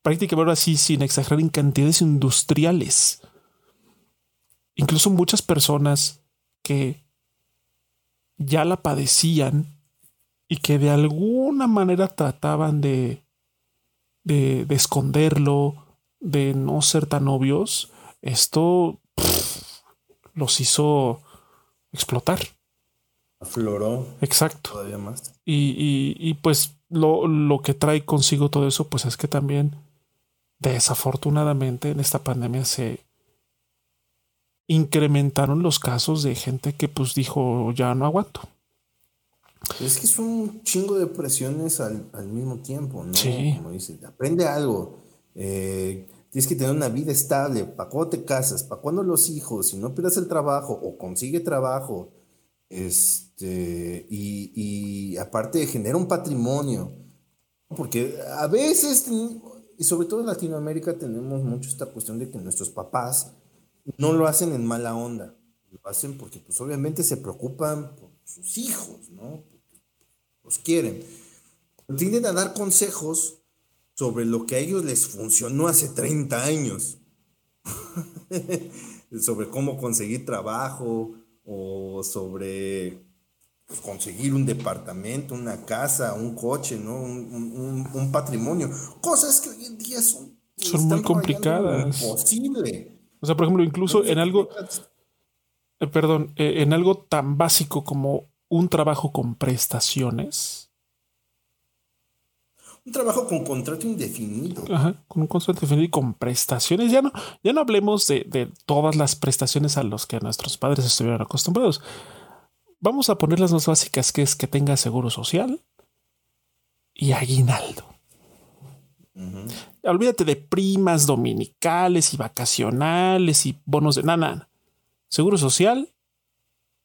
prácticamente así, sin exagerar, en cantidades industriales. Incluso muchas personas que ya la padecían y que de alguna manera trataban de, de, esconderlo, de no ser tan obvios, esto los hizo explotar. Afloró. Exacto. Todavía más. Y, y, pues lo, lo, que trae consigo todo eso, pues es que también, desafortunadamente, en esta pandemia se incrementaron los casos de gente que pues dijo, ya no aguanto. Es que es un chingo de presiones al, mismo tiempo, ¿no? Sí. Como dice, aprende algo. Eh, tienes que tener una vida estable. ¿Para cuándo te casas? ¿Para cuándo los hijos? Si no pierdes el trabajo o consigue trabajo. Este, y, aparte genera un patrimonio. Porque a veces Y sobre todo en Latinoamérica tenemos mucho esta cuestión de que nuestros papás no lo hacen en mala onda. Lo hacen porque pues obviamente se preocupan por sus hijos, ¿no? los quieren. Tienden a dar consejos sobre lo que a ellos les funcionó hace 30 años. sobre cómo conseguir trabajo o sobre pues, conseguir un departamento, una casa, un coche, ¿no? Un, patrimonio. Cosas que hoy en día son, son muy complicadas. Imposible. O sea, por ejemplo, incluso en algo, eh, perdón, eh, en algo tan básico como un trabajo con prestaciones. Un trabajo con contrato indefinido. Ajá, con un contrato indefinido y con prestaciones. Ya no, ya no hablemos de, de todas las prestaciones a los que nuestros padres estuvieron acostumbrados. Vamos a poner las más básicas, que es que tenga seguro social y aguinaldo. Olvídate de primas dominicales y vacacionales y bonos de nada. Seguro social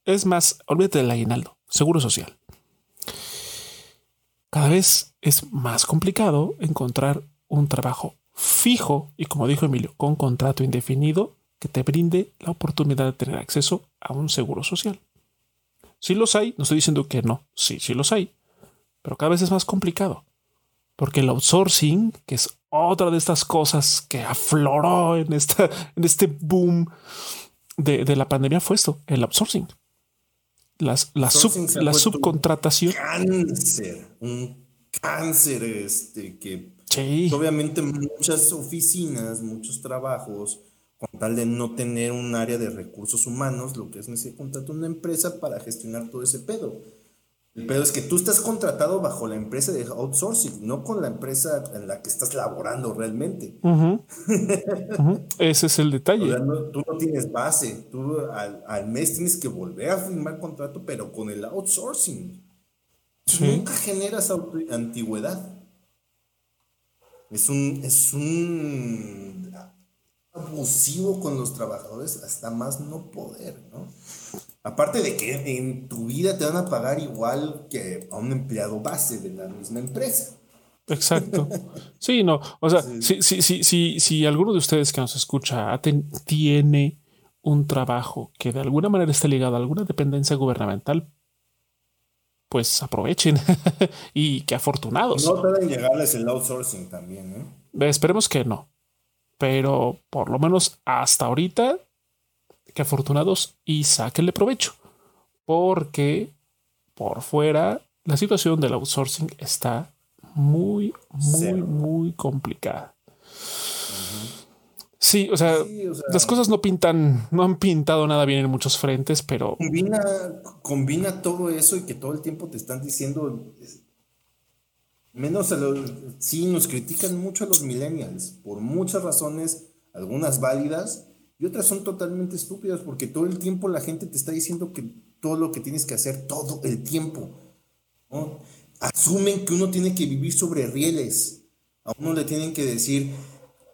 es más, olvídate del aguinaldo, seguro social. Cada vez es más complicado encontrar un trabajo fijo y como dijo Emilio, con contrato indefinido que te brinde la oportunidad de tener acceso a un seguro social. Si los hay, no estoy diciendo que no, sí, sí los hay, pero cada vez es más complicado. Porque el outsourcing, que es otra de estas cosas que afloró en, esta, en este boom de, la pandemia, fue esto, el outsourcing. Las, la, la subcontratación. Un cáncer, un cáncer este, que obviamente muchas oficinas, muchos trabajos con tal de no tener un área de recursos humanos, lo que es necesario contratar una empresa para gestionar todo ese pedo. El pedo es que tú estás contratado bajo la empresa de outsourcing, no con la empresa en la que estás laborando realmente. Ese es el detalle. tú no tienes base, tú al, mes tienes que volver a firmar contrato, pero con el outsourcing. Nunca generas antigüedad. Es un, es un abusivo con los trabajadores hasta más no poder, ¿no? Aparte de que en tu vida te van a pagar igual que a un empleado base de la misma empresa. Exacto. Sí, no. O sea, si, si, si, si, si alguno de ustedes que nos escucha tiene un trabajo que de alguna manera esté ligado a alguna dependencia gubernamental, pues aprovechen y que afortunados. No pueden llegarles el outsourcing también, ¿eh? Esperemos que no pero por lo menos hasta ahorita, que afortunados y sáquenle provecho, porque por fuera la situación del outsourcing está muy, muy, muy complicada. Sí, o sea, las cosas no pintan, no han pintado nada bien en muchos frentes, pero combina, combina todo eso y que todo el tiempo te están diciendo Menos a los... Sí, nos critican mucho a los millennials, por muchas razones, algunas válidas y otras son totalmente estúpidas, porque todo el tiempo la gente te está diciendo que todo lo que tienes que hacer, todo el tiempo. Asumen que uno tiene que vivir sobre rieles. A uno le tienen que decir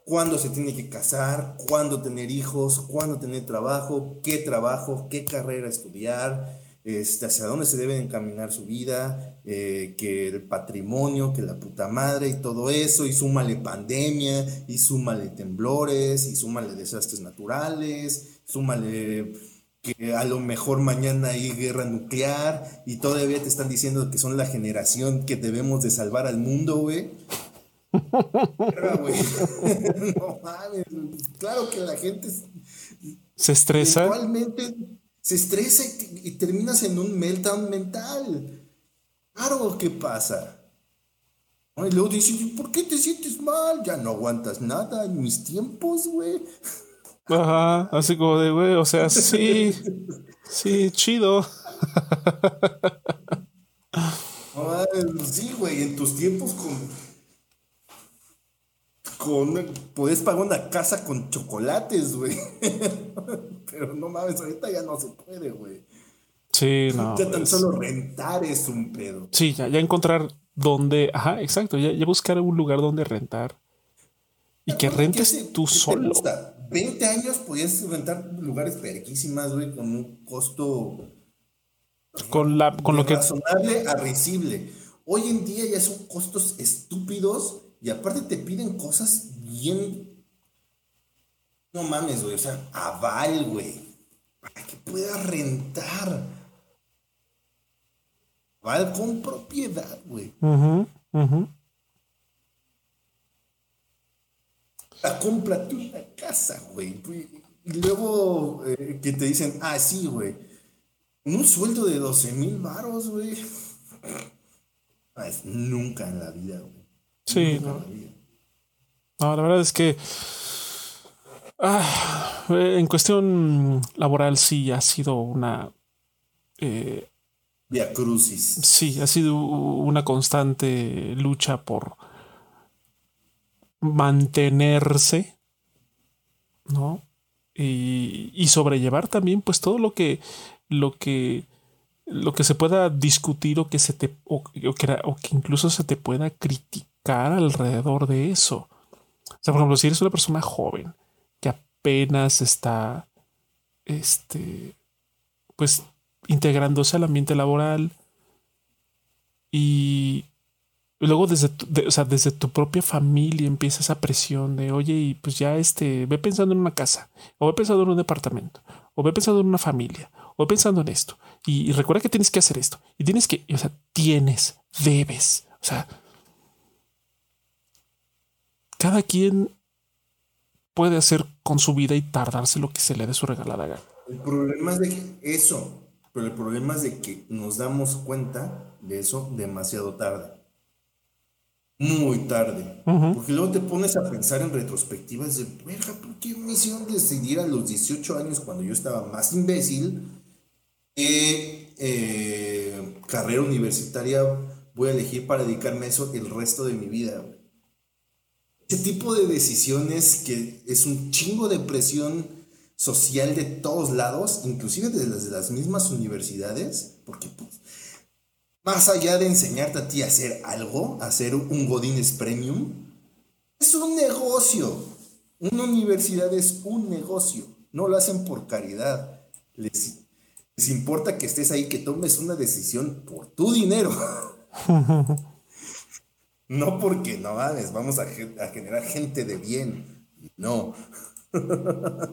cuándo se tiene que casar, cuándo tener hijos, cuándo tener trabajo, qué trabajo, qué carrera estudiar, este, hacia dónde se debe encaminar su vida, eh, que el patrimonio, que la puta madre y todo eso, y súmale pandemia, y súmale temblores, y súmale desastres naturales, súmale que a lo mejor mañana hay guerra nuclear, y todavía te están diciendo que son la generación que debemos de salvar al mundo, güey. no mames, claro que la gente se estresa se estresa y, terminas en un meltdown mental. Claro, ¿qué pasa? Y luego dices, ¿por qué te sientes mal? Ya no aguantas nada en mis tiempos, güey. Ajá, así como de, güey, o sea, sí, sí, chido. sí, güey, en tus tiempos con con, puedes pagar una casa con chocolates, güey. Pero no mames, ahorita ya no se puede, güey. Sí, no. Ya tan solo rentar es un pedo. Sí, ya, ya encontrar dónde, ajá, exacto, ya, ya, buscar un lugar donde rentar. Y que rentes tú solo. 20 años podías rentar lugares perquísimas, güey, con un costo con la con lo que razonable a risible. Hoy en día ya son costos estúpidos Y aparte te piden cosas bien. No mames, güey. O sea, aval, güey. Para que puedas rentar. Aval con propiedad, güey. La compra tú la casa, güey. Y luego eh, que te dicen, ah, sí, güey. Un sueldo de 12 mil baros, güey. Nunca en la vida, güey. Sí, no. No, la verdad es que ah, en cuestión laboral sí ha sido una eh, Via crucis. Sí, ha sido una constante lucha por mantenerse, ¿no? Y, y, sobrellevar también, pues todo lo que, lo que, lo que se pueda discutir o que se te, o, que, o que incluso se te pueda criticar alrededor de eso. O sea, por ejemplo, si eres una persona joven que apenas está, este, pues integrándose al ambiente laboral y luego desde tu, desde tu propia familia empieza esa presión de, oye, y pues ya este, ve pensando en una casa, o ve pensando en un departamento, o ve pensando en una familia, o ve pensando en esto, y, recuerda que tienes que hacer esto, y tienes que, o sea, tienes, debes, o sea, cada quien puede hacer con su vida y tardarse lo que se le dé su regalada gana. El problema es de que eso, pero el problema es de que nos damos cuenta de eso demasiado tarde muy tarde. Porque luego te pones a pensar en retrospectivas de, verga, ¿por qué me hicieron decidir a los 18 años cuando yo estaba más imbécil? ¿Qué eh, carrera universitaria voy a elegir para dedicarme a eso el resto de mi vida? Ese tipo de decisiones que es un chingo de presión social de todos lados, inclusive desde las mismas universidades, porque pues, más allá de enseñarte a ti a hacer algo, hacer un Godines Premium, es un negocio. Una universidad es un negocio. No lo hacen por caridad. Les, les importa que estés ahí, que tomes una decisión por tu dinero. no porque no vales, vamos a, generar gente de bien. No.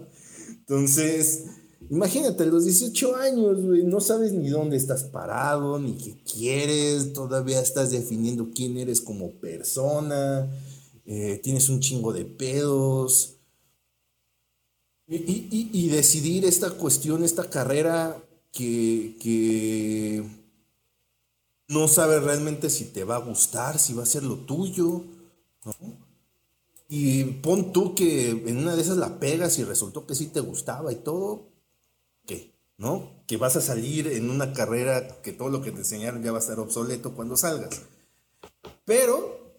Entonces, Imagínate, a los 18 años, güey, no sabes ni dónde estás parado, ni qué quieres, todavía estás definiendo quién eres como persona, eh, tienes un chingo de pedos. Y, decidir esta cuestión, esta carrera que, que no sabes realmente si te va a gustar, si va a ser lo tuyo, ¿no? Y pon tú que en una de esas la pegas y resultó que sí te gustaba y todo, ¿no? Que vas a salir en una carrera que todo lo que te enseñaron ya va a estar obsoleto cuando salgas. Pero,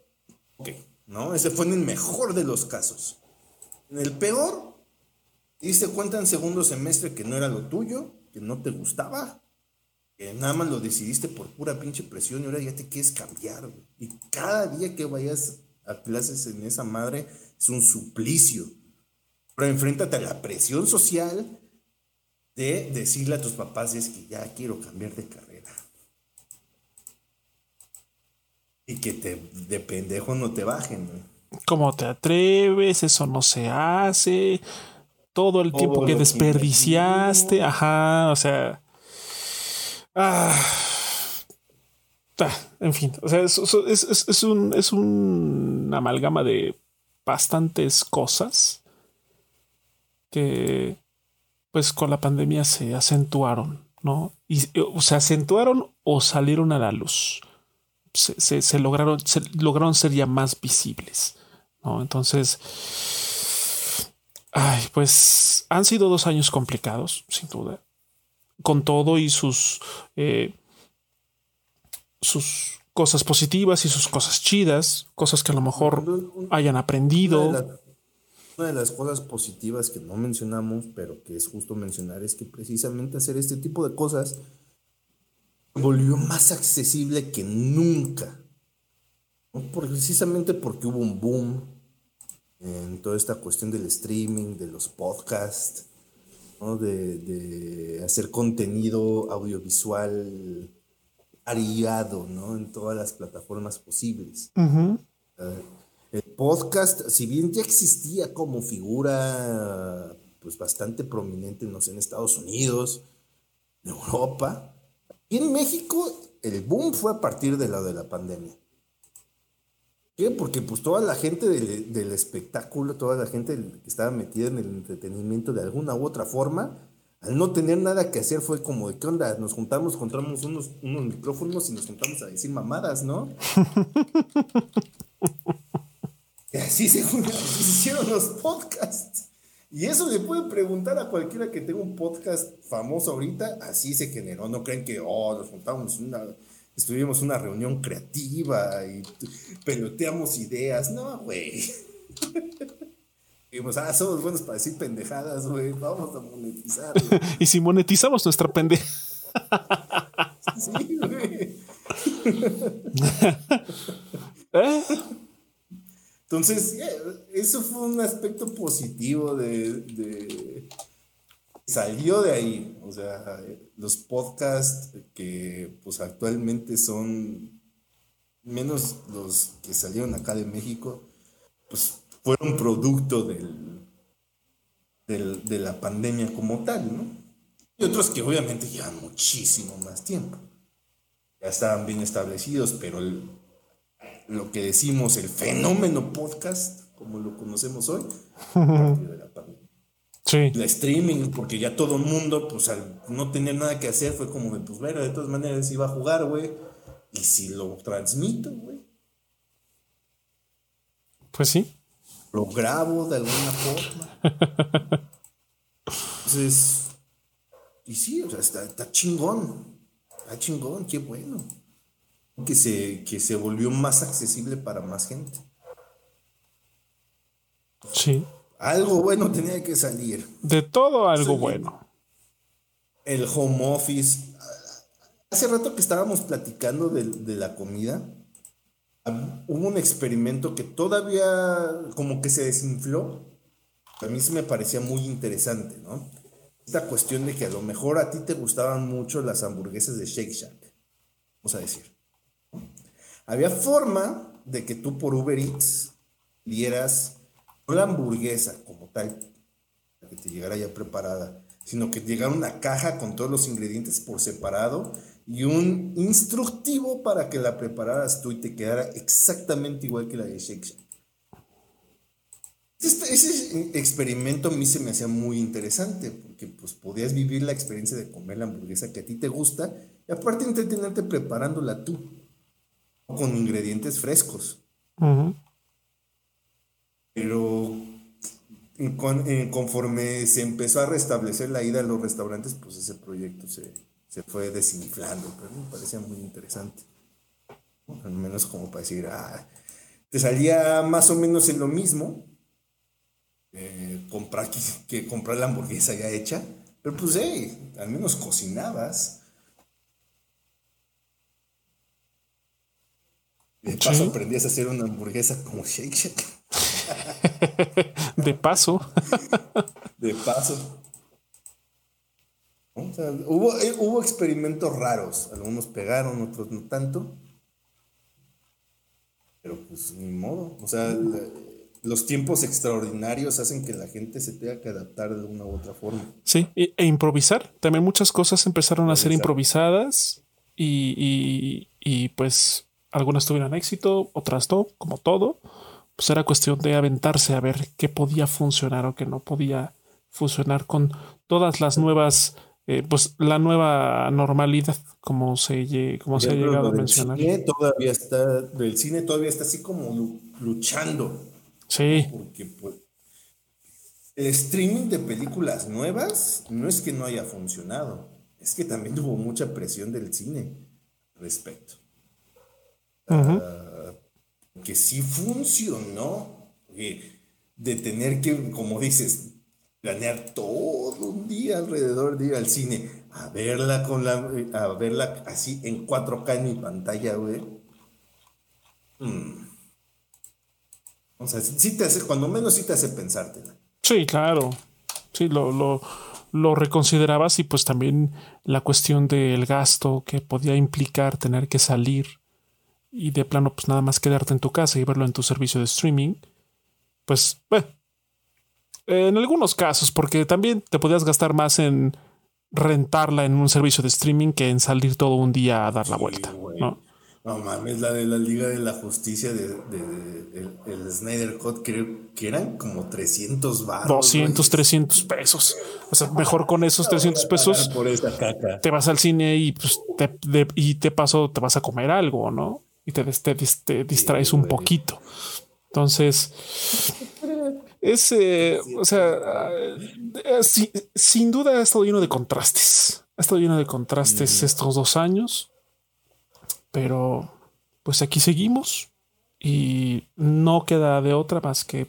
ok, ¿no? Ese fue en el mejor de los casos. En el peor, te diste cuenta en segundo semestre que no era lo tuyo, que no te gustaba, que nada más lo decidiste por pura pinche presión y ahora ya te quieres cambiar. Y cada día que vayas a clases en esa madre es un suplicio. Pero enfréntate a la presión social de decirle a tus papás es que ya quiero cambiar de carrera. Y que te, de pendejo no te bajen. ¿Cómo te atreves? Eso no se hace. Todo el tiempo que desperdiciaste. Ajá, o sea. Ah, en fin, o sea, es, es, es, un, es amalgama de bastantes cosas que pues con la pandemia se acentuaron, ¿no? Y se acentuaron o salieron a la luz. Se, lograron, se lograron ser ya más visibles, ¿no? Entonces, ay, pues han sido dos años complicados, sin duda, con todo y sus, eh, sus cosas positivas y sus cosas chidas, cosas que a lo mejor hayan aprendido. Una de las cosas positivas que no mencionamos, pero que es justo mencionar, es que precisamente hacer este tipo de cosas volvió más accesible que nunca. Precisamente porque hubo un boom en toda esta cuestión del streaming, de los podcasts, de, hacer contenido audiovisual ariado ¿no? en todas las plataformas posibles. El podcast, si bien ya existía como figura pues bastante prominente, no sé, en Estados Unidos, en Europa, y en México el boom fue a partir de la de la pandemia. ¿Qué? Porque pues toda la gente del, del, espectáculo, toda la gente que estaba metida en el entretenimiento de alguna u otra forma, al no tener nada que hacer fue como de qué onda, nos juntamos, encontramos unos, unos micrófonos y nos juntamos a decir mamadas, ¿no? y así se, así se hicieron los podcasts. Y eso le puede preguntar a cualquiera que tenga un podcast famoso ahorita, así se generó. No creen que, oh, nos juntamos una, estuvimos una reunión creativa y peloteamos ideas. No, güey. Dijimos, ah, somos buenos para decir pendejadas, güey. Vamos a monetizar. y si monetizamos nuestra pendeja. sí, güey. ¿Eh? Entonces, eso fue un aspecto positivo de, Salió de ahí, o sea, los podcasts que pues actualmente son menos los que salieron acá de México, pues fueron producto del, de la pandemia como tal, ¿no? Y otros que obviamente llevan muchísimo más tiempo. Ya estaban bien establecidos, pero lo que decimos, el fenómeno podcast, como lo conocemos hoy, a partir de la pandemia. Sí. La streaming, porque ya todo el mundo, pues al no tener nada que hacer, fue como de, pues bueno, de todas maneras iba a jugar, güey. Y si lo transmito, güey. Pues sí. Lo grabo de alguna forma. Entonces, y sí, o sea, está, está chingón. Está chingón, qué bueno que se, que se volvió más accesible para más gente. Sí. Algo bueno tenía que salir. De todo algo bueno. El home office. Hace rato que estábamos platicando de, de la comida, hubo un experimento que todavía como que se desinfló. A mí sí me parecía muy interesante, ¿no? Esta cuestión de que a lo mejor a ti te gustaban mucho las hamburguesas de Shake Shack, vamos a decir. Había forma de que tú por Uber Eats dieras no la hamburguesa como tal, que te llegara ya preparada, sino que llegara una caja con todos los ingredientes por separado y un instructivo para que la prepararas tú y te quedara exactamente igual que la de Shake. Este, ese experimento a mí se me hacía muy interesante porque pues podías vivir la experiencia de comer la hamburguesa que a ti te gusta y aparte entretenerte preparándola tú con ingredientes frescos. Pero conforme se empezó a restablecer la ida a los restaurantes, pues ese proyecto se, fue desinflando, pero me parecía muy interesante. Al menos como para decir, ah, te salía más o menos en lo mismo eh, comprar que, comprar la hamburguesa ya hecha, pero pues hey, al menos cocinabas De paso aprendías a hacer una hamburguesa como Shake Shack. de paso. de paso. hubo, eh, hubo experimentos raros. Algunos pegaron, otros no tanto. Pero pues ni modo. O sea, los tiempos extraordinarios hacen que la gente se tenga que adaptar de una u otra forma. Sí, e, improvisar. También muchas cosas empezaron a ser improvisadas y, y pues algunas tuvieron éxito, otras no, como todo. Pues era cuestión de aventarse a ver qué podía funcionar o qué no podía funcionar con todas las nuevas, eh, pues la nueva normalidad, como se, como se ha llegado a mencionar. Cine todavía está, el cine todavía está así como luchando. Sí. Porque pues, el streaming de películas nuevas no es que no haya funcionado, es que también tuvo mucha presión del cine respecto. Ah, que sí funcionó, de tener que, como dices, planear todo un día alrededor de ir al cine, a verla con la, a verla así en 4K en mi pantalla, güey. Mm. O sea, sí te hace, cuando menos sí te hace pensártela. Sí, claro. Sí, lo, lo, lo reconsiderabas y pues también la cuestión del gasto que podía implicar tener que salir y de plano pues nada más quedarte en tu casa y verlo en tu servicio de streaming, pues bueno, en algunos casos, porque también te podías gastar más en rentarla en un servicio de streaming que en salir todo un día a dar la vuelta, ¿no? No mames, la de la Liga de la Justicia de, el, Snyder Cut, creo que eran como 300 baros. 200, 300 pesos. O sea, mejor con esos 300 pesos. Por esa caca. Te vas al cine y pues te, y te paso, te vas a comer algo, ¿no? Y te, te, distraes un poquito. Entonces, es, eh, o sea, eh, sin duda ha estado lleno de contrastes. Ha estado lleno de contrastes estos dos años pero pues aquí seguimos y no queda de otra más que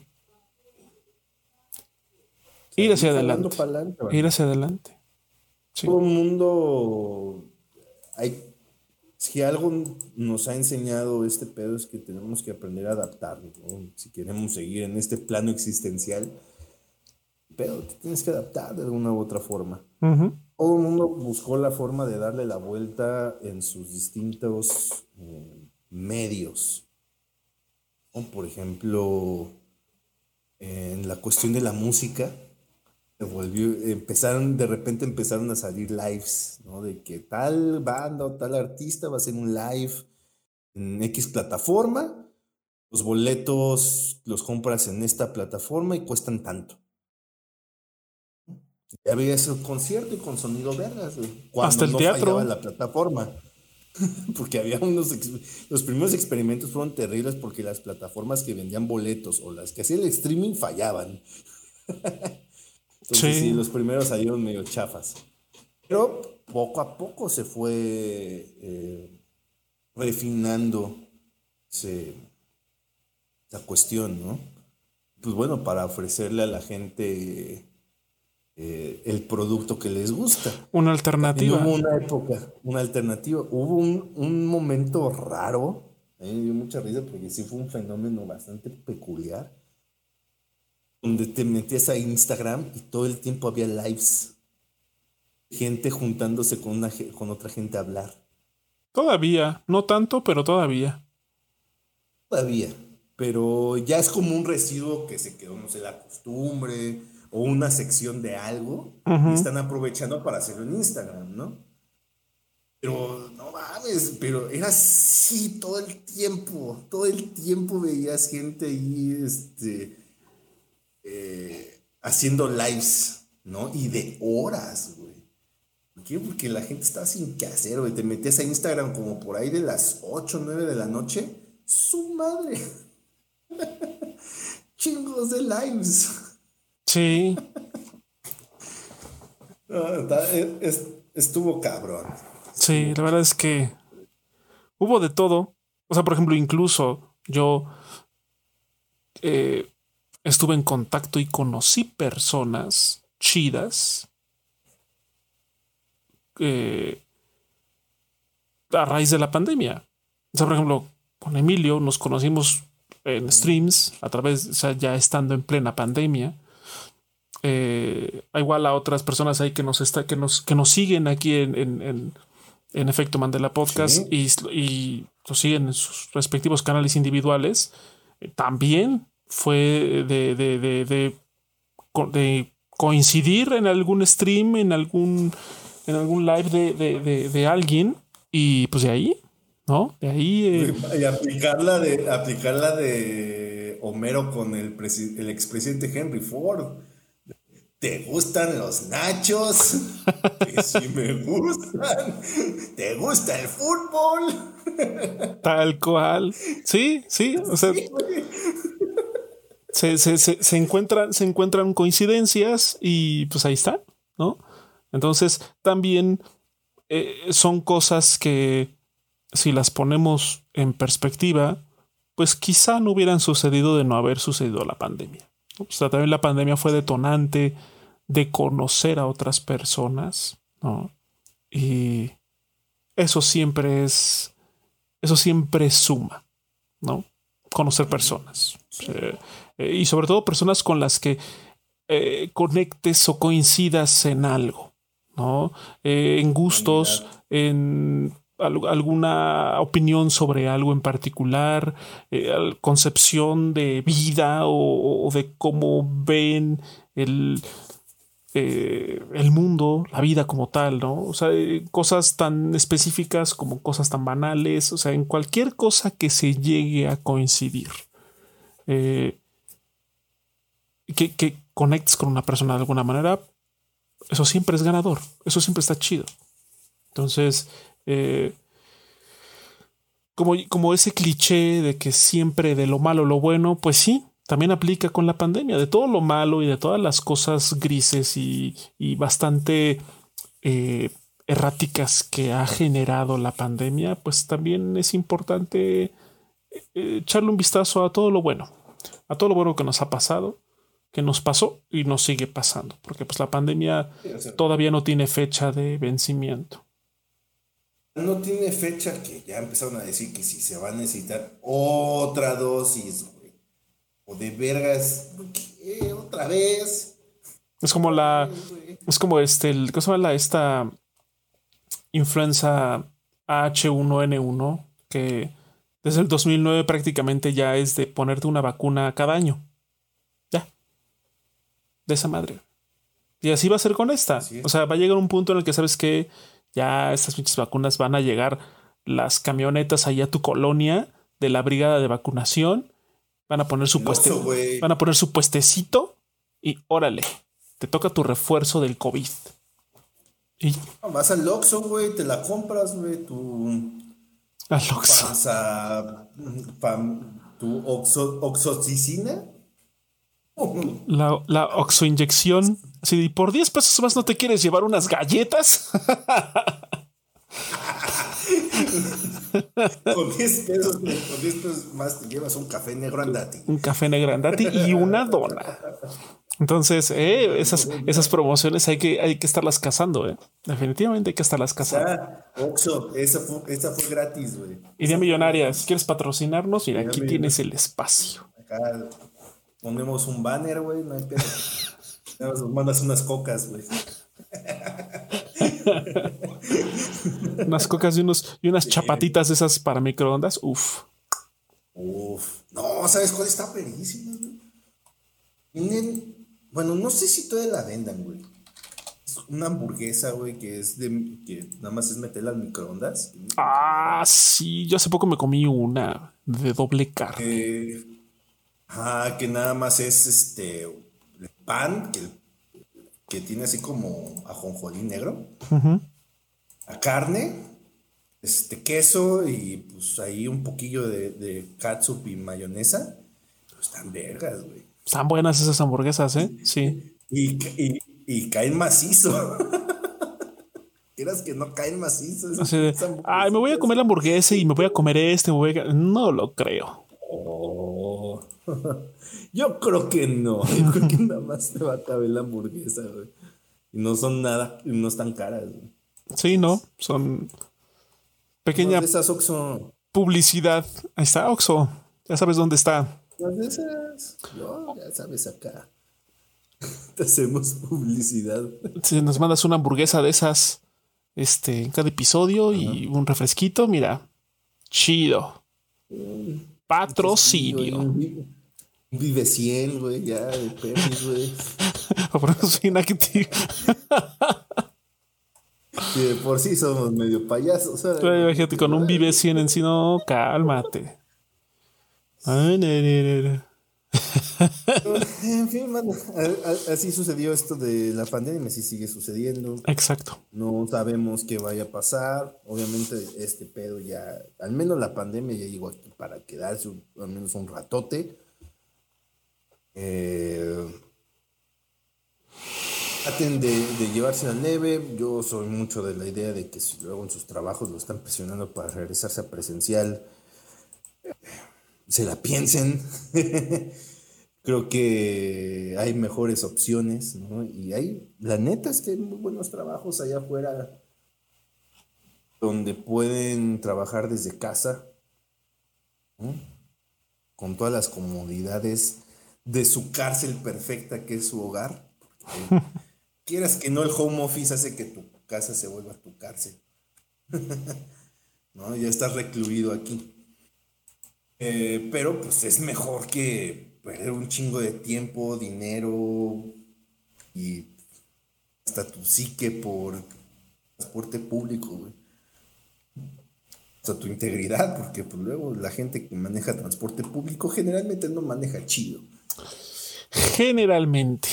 ir hacia adelante. ir hacia adelante. Todo el mundo hay si algo nos ha enseñado este pedo es que tenemos que aprender a adaptarnos, Si queremos seguir en este plano existencial, pero te tienes que adaptar de una u otra forma. Todo el mundo buscó la forma de darle la vuelta en sus distintos eh, medios. Por ejemplo, en la cuestión de la música, empezaron, de repente empezaron a salir lives, ¿no? De que tal banda o tal artista va a hacer un live en X plataforma, los boletos los compras en esta plataforma y cuestan tanto. Ya había ese concierto y con sonido vergas, Hasta el teatro. la plataforma. porque había unos. Los primeros experimentos fueron terribles porque las plataformas que vendían boletos o las que hacían el streaming fallaban. Entonces, sí. los primeros salieron medio chafas. Pero poco a poco se fue eh, refinando la cuestión, ¿no? Pues bueno, para ofrecerle a la gente eh, el producto que les gusta. Una alternativa. Hubo una época, una alternativa. Hubo un, momento raro, me dio mucha risa porque sí fue un fenómeno bastante peculiar, donde te metías a Instagram y todo el tiempo había lives. Gente juntándose con, una, con otra gente a hablar. Todavía, no tanto, pero todavía. Todavía, pero ya es como un residuo que se quedó, no sé, la costumbre o una sección de algo y están aprovechando para hacerlo en Instagram, ¿no? Pero no mames, pero era así todo el tiempo, todo el tiempo veías gente ahí este, eh, haciendo lives, ¿no? Y de horas, güey. ¿Por qué? Porque la gente estaba sin qué hacer, güey. Te metías a Instagram como por ahí de las 8 o 9 de la noche. Su madre. Chingos de lives. Sí. estuvo cabrón. Sí, la verdad es que hubo de todo. O sea, por ejemplo, incluso yo eh, estuve en contacto y conocí personas chidas eh, a raíz de la pandemia. O sea, por ejemplo, con Emilio nos conocimos en streams a través, o sea, ya estando en plena pandemia eh, igual a otras personas ahí que nos está, que nos, que nos siguen aquí en, en, en, Efecto Mandela Podcast y, y nos siguen en sus respectivos canales individuales. Eh, también fue de, de, de, de, coincidir en algún stream, en algún, en algún live de, de, alguien y pues de ahí, ¿no? De ahí. Eh, y aplicarla de, aplicarla de Homero con el, el expresidente Henry Ford ¿Te gustan los nachos? que sí me gustan. ¿Te gusta el fútbol? Tal cual. Sí, sí. O sea, se, encuentran, se encuentran coincidencias y pues ahí está, ¿no? Entonces, también eh, son cosas que si las ponemos en perspectiva, pues quizá no hubieran sucedido de no haber sucedido la pandemia. O sea, también la pandemia fue detonante de conocer a otras personas, ¿no? Y eso siempre es, eso siempre suma, ¿no? Conocer personas. Eh, y sobre todo personas con las que eh, conectes o coincidas en algo, ¿no? Eh, en gustos, en alguna opinión sobre algo en particular, eh, concepción de vida o, de cómo ven el, eh, el mundo, la vida como tal, ¿no? O sea, eh, cosas tan específicas como cosas tan banales, o sea, en cualquier cosa que se llegue a coincidir. Que, conectes con una persona de alguna manera, eso siempre es ganador, eso siempre está chido. Entonces, eh, como, como ese cliché de que siempre de lo malo lo bueno, pues sí, también aplica con la pandemia, de todo lo malo y de todas las cosas grises y, bastante eh, erráticas que ha generado la pandemia, pues también es importante eh, echarle un vistazo a todo lo bueno, a todo lo bueno que nos ha pasado, que nos pasó y nos sigue pasando, porque pues la pandemia todavía no tiene fecha de vencimiento no tiene fecha que ya empezaron a decir que si se va a necesitar otra dosis, güey. O de vergas, ¿qué? ¿Otra vez? Es como la. Es como este. El, ¿Cómo se llama la, esta influenza H1N1? Que desde el 2009 prácticamente ya es de ponerte una vacuna cada año. De esa madre. Y así va a ser con esta. O sea, va a llegar un punto en el que sabes que ya estas pinches vacunas van a llegar las camionetas ahí a tu colonia de la brigada de vacunación. Van a poner su pueste, van a poner su puestecito y órale, te toca tu refuerzo del COVID. Y vas al Oxxo, güey, te la compras, güey, tu al Oxxo. tu oxo, oxoticina. La, la oxoinyección. Si por 10 pesos más no te quieres llevar unas galletas. con 10 pesos, con 10 pesos más te llevas un café negro andati. Un café negro andati y una dona. Entonces, eh, esas, esas promociones hay que, hay que estarlas cazando. Eh. Definitivamente hay que estarlas cazando. Oxo, esa fue, esa fue gratis, güey. Idea millonaria. Si quieres patrocinarnos, mira, aquí tienes el espacio. Acá ponemos un banner, güey, no hay pedo. Nos mandas unas cocas, güey. unas cocas y, unos, y unas chapatitas esas para microondas. Uf. Uf. No, ¿sabes cuál está perísima, güey? bueno, no sé si todavía la vendan, güey. una hamburguesa, güey, que es de. que nada más es meterla al microondas. Ah, sí. Yo hace poco me comí una de doble carne. Ah, que nada más es este pan que, tiene así como ajonjolí negro. La carne, este queso y pues ahí un poquillo de, de catsup y mayonesa. Pues están vergas, güey. Están buenas esas hamburguesas, ¿eh? Sí. Y, caen macizo. Quieras que no caen macizo. ay, me voy a comer la hamburguesa y me voy a comer este. No lo creo. Oh. Yo creo que no. Yo creo que nada más te va a caber la hamburguesa, güey. Y no son nada, no están caras, güey. Sí, no, son pequeña esas Oxo. publicidad. Ahí está Oxo. Ya sabes dónde está. de esas. No, ya sabes acá. Te hacemos publicidad. Si nos mandas una hamburguesa de esas, este, en cada episodio y un refresquito, mira, chido. Patrocinio. Vive 100, güey, ya, de perros, güey. por eso soy inactivo. Y de por sí somos medio payasos. Imagínate, con un vive 100 en sí, no, cálmate. Ay, en fin, mano, así sucedió esto de la pandemia, así sigue sucediendo. Exacto. No sabemos qué vaya a pasar. Obviamente, este pedo ya, al menos la pandemia ya llegó aquí para quedarse al menos un ratote. Eh, traten de, de, llevarse la neve. Yo soy mucho de la idea de que si luego en sus trabajos lo están presionando para regresarse a presencial, se la piensen. Creo que hay mejores opciones, ¿no? Y hay, la neta es que hay muy buenos trabajos allá afuera donde pueden trabajar desde casa, con todas las comodidades de su cárcel perfecta que es su hogar. quieras que no, el home office hace que tu casa se vuelva tu cárcel. ¿no? Ya estás recluido aquí. Eh, pero pues es mejor que perder un chingo de tiempo, dinero y hasta tu psique por transporte público, güey. O sea, tu integridad, porque pues luego la gente que maneja transporte público generalmente no maneja chido. Generalmente.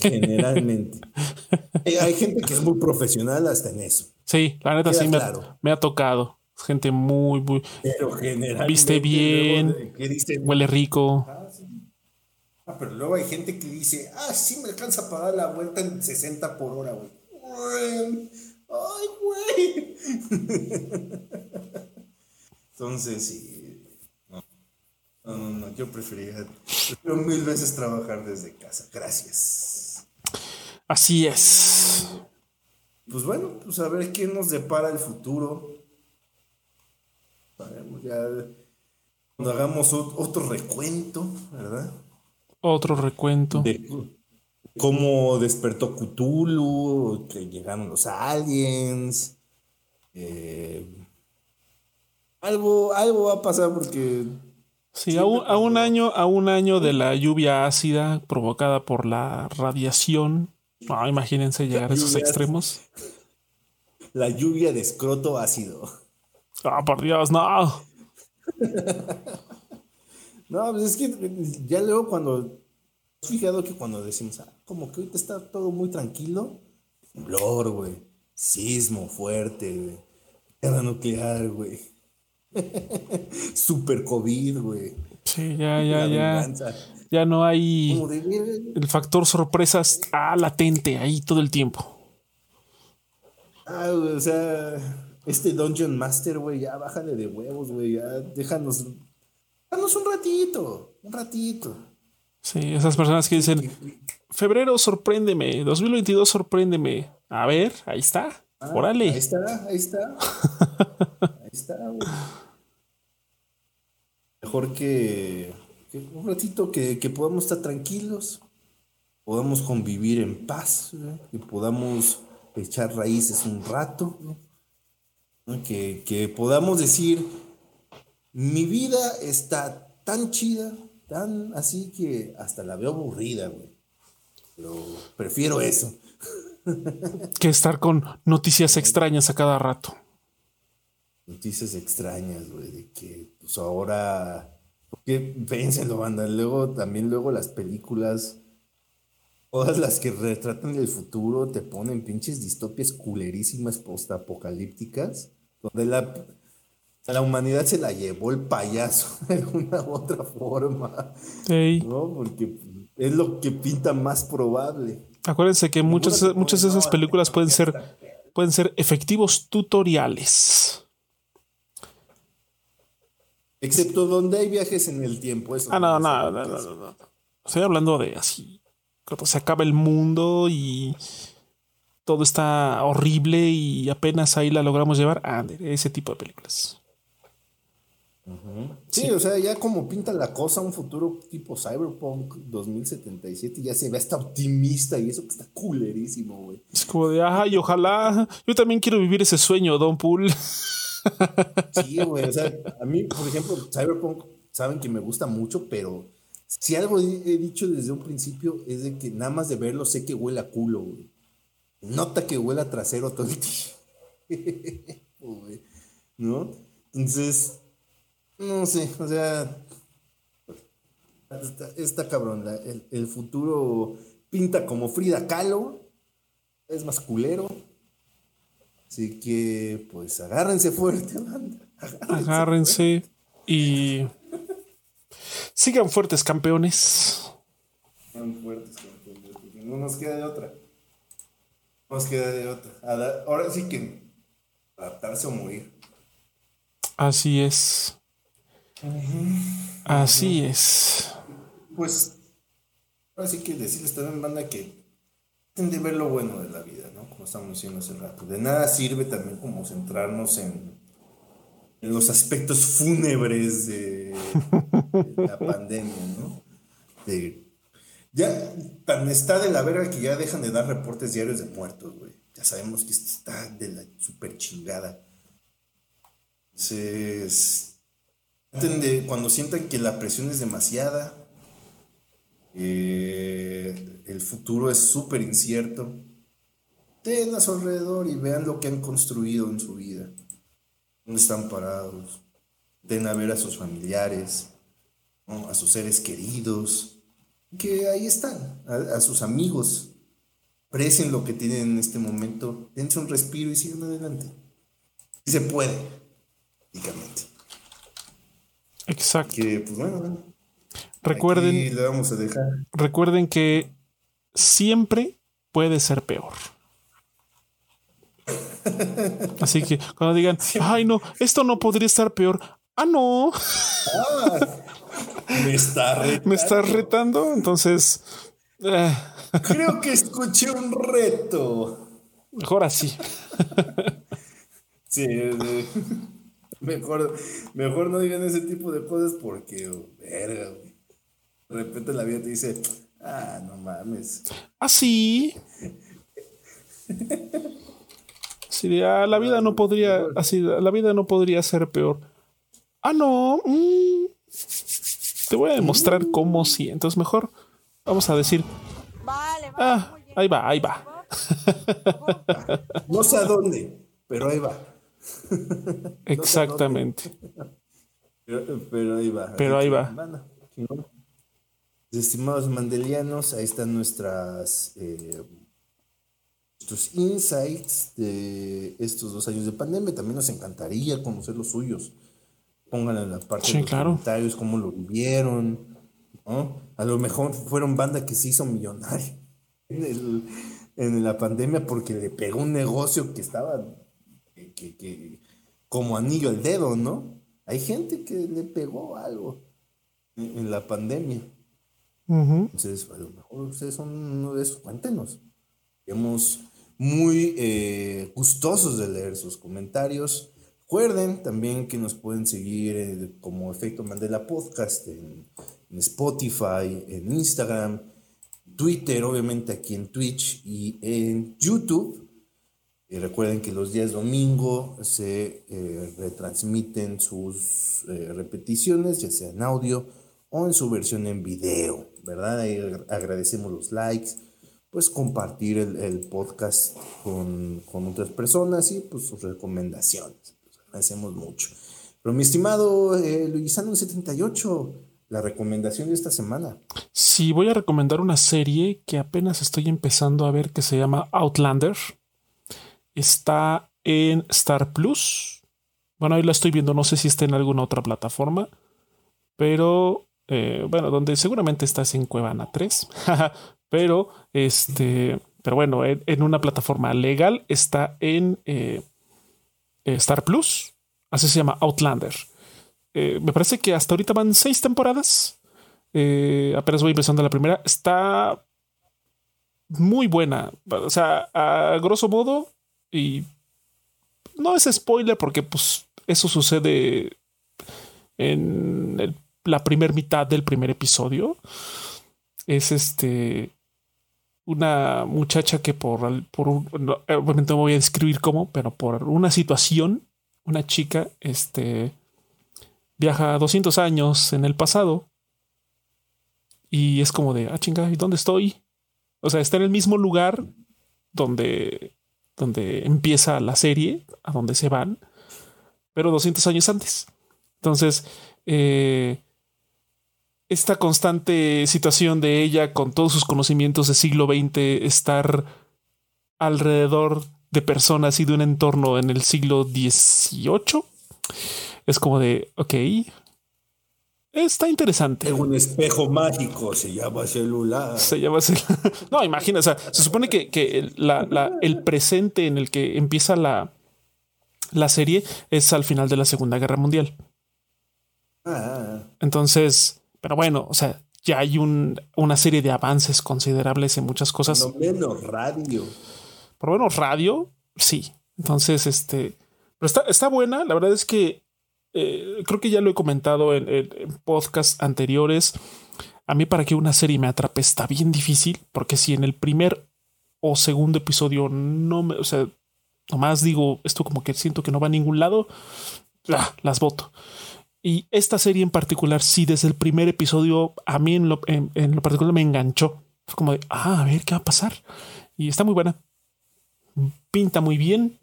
Generalmente. Hay gente que es muy profesional hasta en eso. Sí, la neta sí me, ha tocado. Gente muy, muy. Pero generalmente. Viste bien. huele rico. Ah, ah, pero luego hay gente que dice, ah, sí me alcanza para dar la vuelta en 60 por hora, güey. Ay, güey. Entonces, sí. No. no, no, Yo preferiría, mil veces trabajar desde casa. Gracias. Así es. Pues bueno, pues a ver quién nos depara el futuro. ya cuando hagamos otro recuento, ¿verdad? Otro recuento. De cómo despertó Cthulhu, que llegaron los aliens. Eh, algo, algo va a pasar porque. Sí, a un, año, a un año de la lluvia ácida provocada por la radiación. No, imagínense llegar a esos extremos. La lluvia de escroto ácido. Ah, por Dios, no. no, pues es que ya luego cuando. ¿Has fijado que cuando decimos, ah, como que ahorita está todo muy tranquilo? Temblor, güey. Sismo fuerte, güey. Guerra nuclear, güey. Super COVID, güey. Sí, ya, ya, ya. Ya no hay. El factor sorpresa está latente ahí todo el tiempo. Ah, o sea, este Dungeon Master, güey, ya bájale de huevos, güey. Ya déjanos. Déjanos un ratito. Un ratito. Sí, esas personas que dicen. Febrero, sorpréndeme. 2022, sorpréndeme. A ver, ahí está. Ah, Órale. Ahí está, ahí está. ahí está, güey mejor que, un ratito que, podamos estar tranquilos, podamos convivir en paz, que podamos echar raíces un rato, que, podamos decir, mi vida está tan chida, tan así que hasta la veo aburrida, güey. Pero prefiero eso. que estar con noticias extrañas a cada rato noticias extrañas, güey, de que pues ahora, porque lo banda, luego también luego las películas, todas las que retratan el futuro te ponen pinches distopias culerísimas postapocalípticas, donde la, la humanidad se la llevó el payaso de una u otra forma, ¿no? Porque es lo que pinta más probable. Acuérdense que muchas, muchas de esas películas pueden ser, pueden ser efectivos tutoriales. Excepto donde hay viajes en el tiempo. Eso ah, no, no, no, no, no, Estoy hablando de así. Cuando se acaba el mundo y todo está horrible y apenas ahí la logramos llevar. Ah, ese tipo de películas. sí, o sea, ya como pinta la cosa, un futuro tipo Cyberpunk 2077, ya se ve hasta optimista y eso que está culerísimo, güey. Es como de, ajá, y ojalá, yo también quiero vivir ese sueño, Don Pool. Sí, güey. O sea, a mí, por ejemplo, Cyberpunk, saben que me gusta mucho, pero si algo he dicho desde un principio es de que nada más de verlo sé que huele a culo, güey. Nota que huele a trasero todo el tiempo, ¿No? Entonces, no sé, o sea, está, cabrón. el, el, futuro pinta como Frida Kahlo, es más culero. Así que, pues, agárrense fuerte, Agárrense, y sigan fuertes, campeones. Sigan fuertes, campeones. No nos queda de otra. No nos queda de otra. Ahora sí que adaptarse o morir. Así es. Así es. Pues, ahora sí que decirles también, banda, que de ver lo bueno de la vida, ¿no? Como estamos diciendo hace rato. De nada sirve también como centrarnos en, los aspectos fúnebres de, la pandemia, ¿no? ya tan está de la verga que ya dejan de dar reportes diarios de muertos, güey. Ya sabemos que esto está de la super chingada. Entonces, cuando sientan que la presión es demasiada, eh, el futuro es súper incierto, ten a su alrededor y vean lo que han construido en su vida, dónde están parados, den a ver a sus familiares, a sus seres queridos, que ahí están, a, sus amigos. Precien lo que tienen en este momento, dense un respiro y sigan adelante. Y se puede, prácticamente. Exacto. Que, pues bueno, recuerden, le vamos a dejar. recuerden que siempre puede ser peor. Así que cuando digan, ay no, esto no podría estar peor. Ah, no. Ah, me está retando. Me está retando. Entonces. Eh. Creo que escuché un reto. Mejor así. sí, mejor, mejor no digan ese tipo de cosas porque, verga, De repente la vida te dice, ah, no mames. Así. Sí, ah, la vida no podría, así, la vida no podría ser peor. Ah, no. Mm. Te voy a demostrar cómo sí. Entonces mejor vamos a decir. Vale, vale, ah, ahí va, ahí va. No sé a dónde, pero ahí va. Exactamente. pero, ahí va. Pero ahí va. Estimados mandelianos, ahí están nuestras eh, nuestros insights de estos dos años de pandemia. También nos encantaría conocer los suyos pongan en la parte de los comentarios cómo lo vivieron, A lo mejor fueron banda que se hizo millonaria en, la pandemia porque le pegó un negocio que estaba que, como anillo al dedo, ¿no? Hay gente que le pegó algo en, la pandemia. Entonces, a lo mejor ustedes son uno de esos, cuéntenos. Estamos muy eh, gustosos de leer sus comentarios. Recuerden también que nos pueden seguir eh, como Efecto Mandela Podcast en, Spotify, en Instagram, Twitter, obviamente aquí en Twitch y en YouTube. Recuerden que los días domingo se eh, retransmiten sus eh, repeticiones, ya sea en audio o en su versión en video, ¿verdad? agradecemos los likes, pues compartir el, podcast con, con, otras personas y pues sus recomendaciones agradecemos mucho. Pero mi estimado eh, Luisano78, la recomendación de esta semana. Sí, voy a recomendar una serie que apenas estoy empezando a ver que se llama Outlander. Está en Star Plus. Bueno, ahí la estoy viendo, no sé si está en alguna otra plataforma, pero eh, bueno, donde seguramente estás en Cuevana 3, pero este, pero bueno, en, una plataforma legal está en eh, Star Plus. Así se llama Outlander. Eh, me parece que hasta ahorita van seis temporadas. Apenas voy empezando la primera. Está muy buena. O sea, a grosso modo, y no es spoiler porque pues eso sucede en la primera mitad del primer episodio. Es este una muchacha que por, por obviamente no voy a describir cómo, pero por una situación, una chica, este, viaja 200 años en el pasado y es como de, ah, chinga, ¿y dónde estoy? O sea, está en el mismo lugar donde, donde empieza la serie, a donde se van, pero 200 años antes. Entonces, eh, esta constante situación de ella con todos sus conocimientos de siglo XX estar alrededor de personas y de un entorno en el siglo XVIII es como de, ok, está interesante. Es un espejo mágico, se llama celular. Se llama celular. No, imagina, o sea, se supone que, el presente en el que empieza la, la serie es al final de la Segunda Guerra Mundial. Ah. Entonces, pero bueno, o sea, ya hay una serie de avances considerables en muchas cosas. Por lo menos radio. Por lo menos radio, sí. Entonces, este, pero está, está buena. La verdad es que eh, creo que ya lo he comentado en, en, podcasts anteriores. A mí para que una serie me atrape está bien difícil, porque si en el primer o segundo episodio no me, o sea, nomás digo esto como que siento que no va a ningún lado, ah, las voto. Y esta serie en particular, sí, desde el primer episodio, a mí en lo, en, lo particular me enganchó. Fue como de, ah, a ver qué va a pasar. Y está muy buena. Pinta muy bien.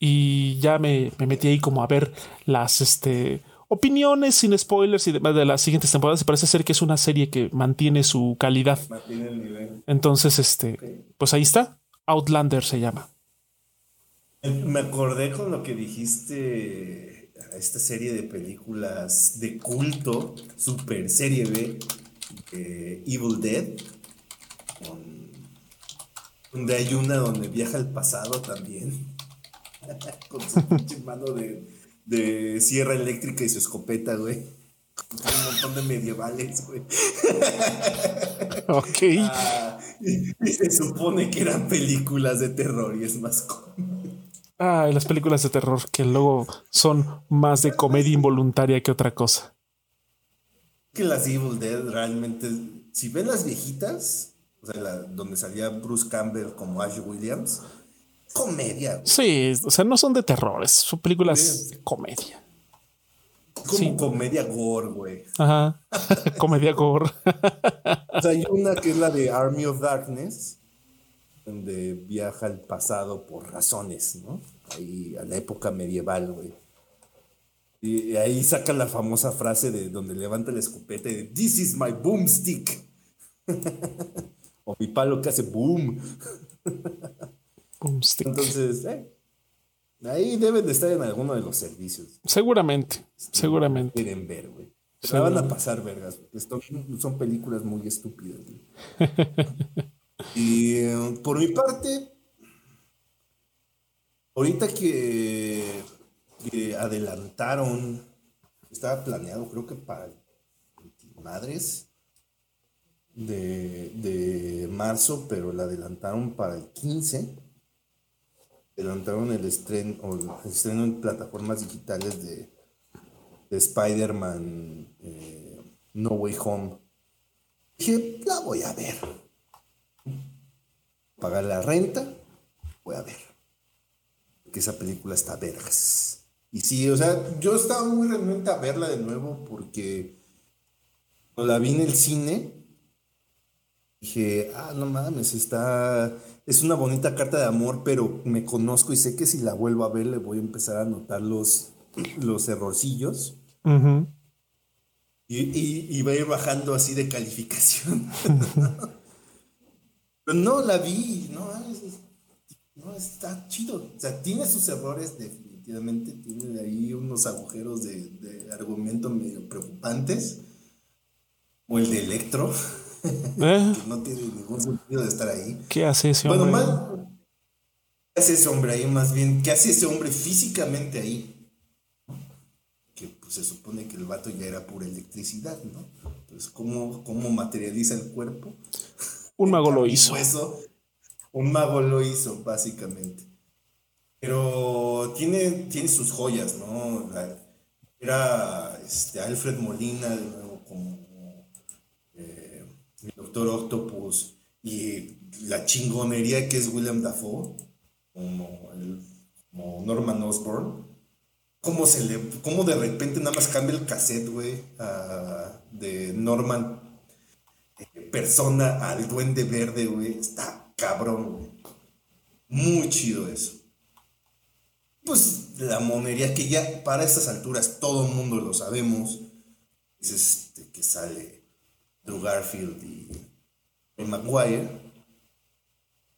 Y ya me, me metí ahí como a ver las este, opiniones sin spoilers y demás de las siguientes temporadas. Parece ser que es una serie que mantiene su calidad. Mantiene el nivel. Entonces, este, pues ahí está. Outlander se llama. Me acordé con lo que dijiste esta serie de películas de culto, super serie B, Evil Dead, donde hay una donde viaja al pasado también, con su pinche mano de, sierra eléctrica y su escopeta, güey. Un montón de medievales, güey. Ok. Ah, y, se supone que eran películas de terror y es más Ah, las películas de terror que luego son más de comedia involuntaria que otra cosa. Que las Evil Dead realmente, si ven las viejitas, o sea, donde salía Bruce Campbell como Ash Williams, comedia. Sí, o sea, no son de terror, son películas de comedia. Como comedia gore, güey. Ajá. comedia gore. o sea, hay una que es la de Army of Darkness, donde viaja al pasado por razones, ¿no? Ahí a la época medieval, güey. Y ahí saca la famosa frase de donde levanta la escopeta de This is my boomstick. o mi palo que hace boom. boomstick. Entonces, eh, ahí deben de estar en alguno de los servicios. Seguramente, seguramente. Quieren ver, güey. Se van a pasar, vergas. son películas muy estúpidas. Güey. Y eh, por mi parte, ahorita que, adelantaron, estaba planeado creo que para madres de, marzo, pero la adelantaron para el 15. Adelantaron el estreno, el estreno en plataformas digitales de, Spider-Man eh, No Way Home. Dije, la voy a ver pagar la renta, voy a ver. Que esa película está vergas. Y sí, o sea, yo estaba muy renuente a verla de nuevo porque cuando la vi en el cine, dije, ah, no mames, está, es una bonita carta de amor, pero me conozco y sé que si la vuelvo a ver le voy a empezar a notar los, los errorcillos. y, y, y, va a ir bajando así de calificación. no la vi, no, no, está chido. O sea, tiene sus errores, definitivamente. Tiene ahí unos agujeros de, argumento medio preocupantes. O el de Electro. ¿Eh? que no tiene ningún sentido de estar ahí. ¿Qué hace ese hombre? Bueno, más, ¿qué hace ese hombre ahí? Más bien, ¿qué hace ese hombre físicamente ahí? Que pues, se supone que el vato ya era pura electricidad, ¿no? Entonces, ¿cómo, cómo materializa el cuerpo? Un mago lo hizo. un mago lo hizo, básicamente. Pero tiene, tiene sus joyas, ¿no? Era este, Alfred Molina, de como eh, el Doctor Octopus, y la chingonería que es William Dafoe, como, Norman Osborn. ¿Cómo, se le, cómo de repente nada más cambia el cassette, güey, de Norman persona al duende verde, güey. Está cabrón, güey. Muy chido eso. Pues la monería que ya para estas alturas todo el mundo lo sabemos. Es este que sale Drew Garfield y Maguire.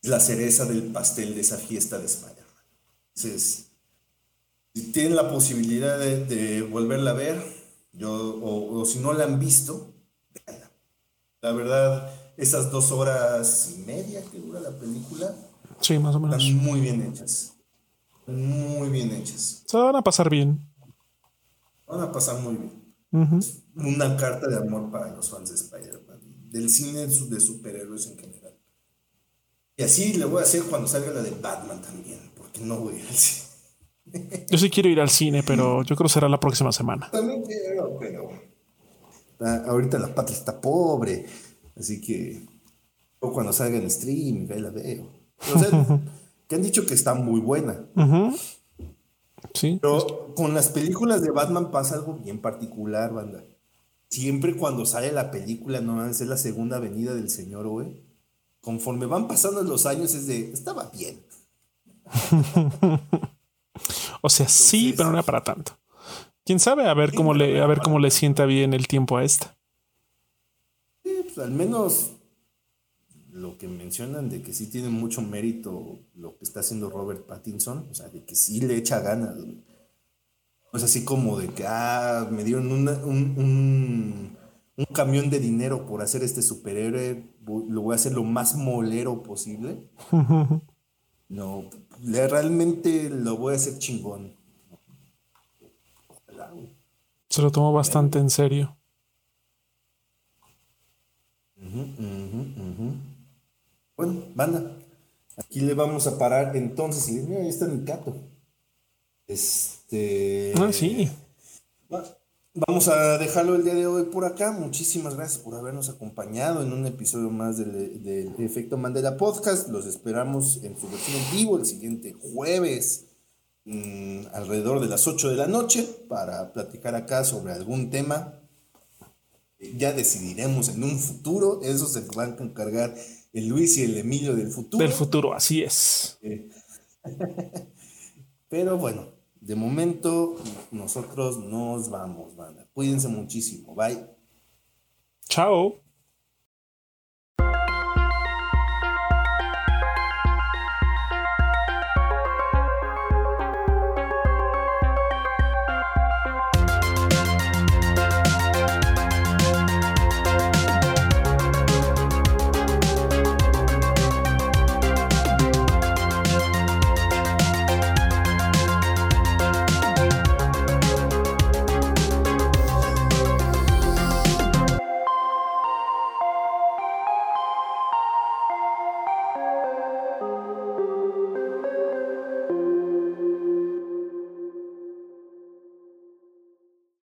Es la cereza del pastel de esa fiesta de España. Entonces, si tienen la posibilidad de, volverla a ver, yo, o, o si no la han visto, la verdad, esas dos horas y media que dura la película. Sí, más o menos. Están muy bien hechas. Muy bien hechas. Se van a pasar bien. Van a pasar muy bien. Una carta de amor para los fans de Spider-Man. Del cine de superhéroes en general. Y así le voy a hacer cuando salga la de Batman también. Porque no voy al cine. Yo sí quiero ir al cine, pero yo creo que será la próxima semana. También quiero, pero ahorita la patria está pobre, así que o cuando salga en stream, ahí la veo. O sea, que han dicho que está muy buena. Sí. Pero con las películas de Batman pasa algo bien particular, banda. Siempre cuando sale la película, no es la segunda venida del señor, güey. Conforme van pasando los años, es de, estaba bien. o sea, sí, pero no era para tanto. Quién sabe, a ver cómo le, a ver cómo le sienta bien el tiempo a esta. Sí, pues al menos lo que mencionan de que sí tiene mucho mérito lo que está haciendo Robert Pattinson, o sea, de que sí le echa ganas. O sea, así como de que, ah, me dieron un, un, camión de dinero por hacer este superhéroe, lo voy a hacer lo más molero posible. no, realmente lo voy a hacer chingón. Se lo tomó bastante en serio. Bueno, banda, aquí le vamos a parar entonces. Y mira, ahí está mi cato. Este. Ah, sí. Vamos a dejarlo el día de hoy por acá. Muchísimas gracias por habernos acompañado en un episodio más del, Efecto Mandela Podcast. Los esperamos en su versión en vivo el siguiente jueves, mm, alrededor de las 8 de la noche, para platicar acá sobre algún tema. Ya decidiremos en un futuro. Eso se van a encargar el Luis y el Emilio del futuro. Del futuro, así es. Pero bueno, de momento nosotros nos vamos, banda. Cuídense muchísimo. Bye. Chao.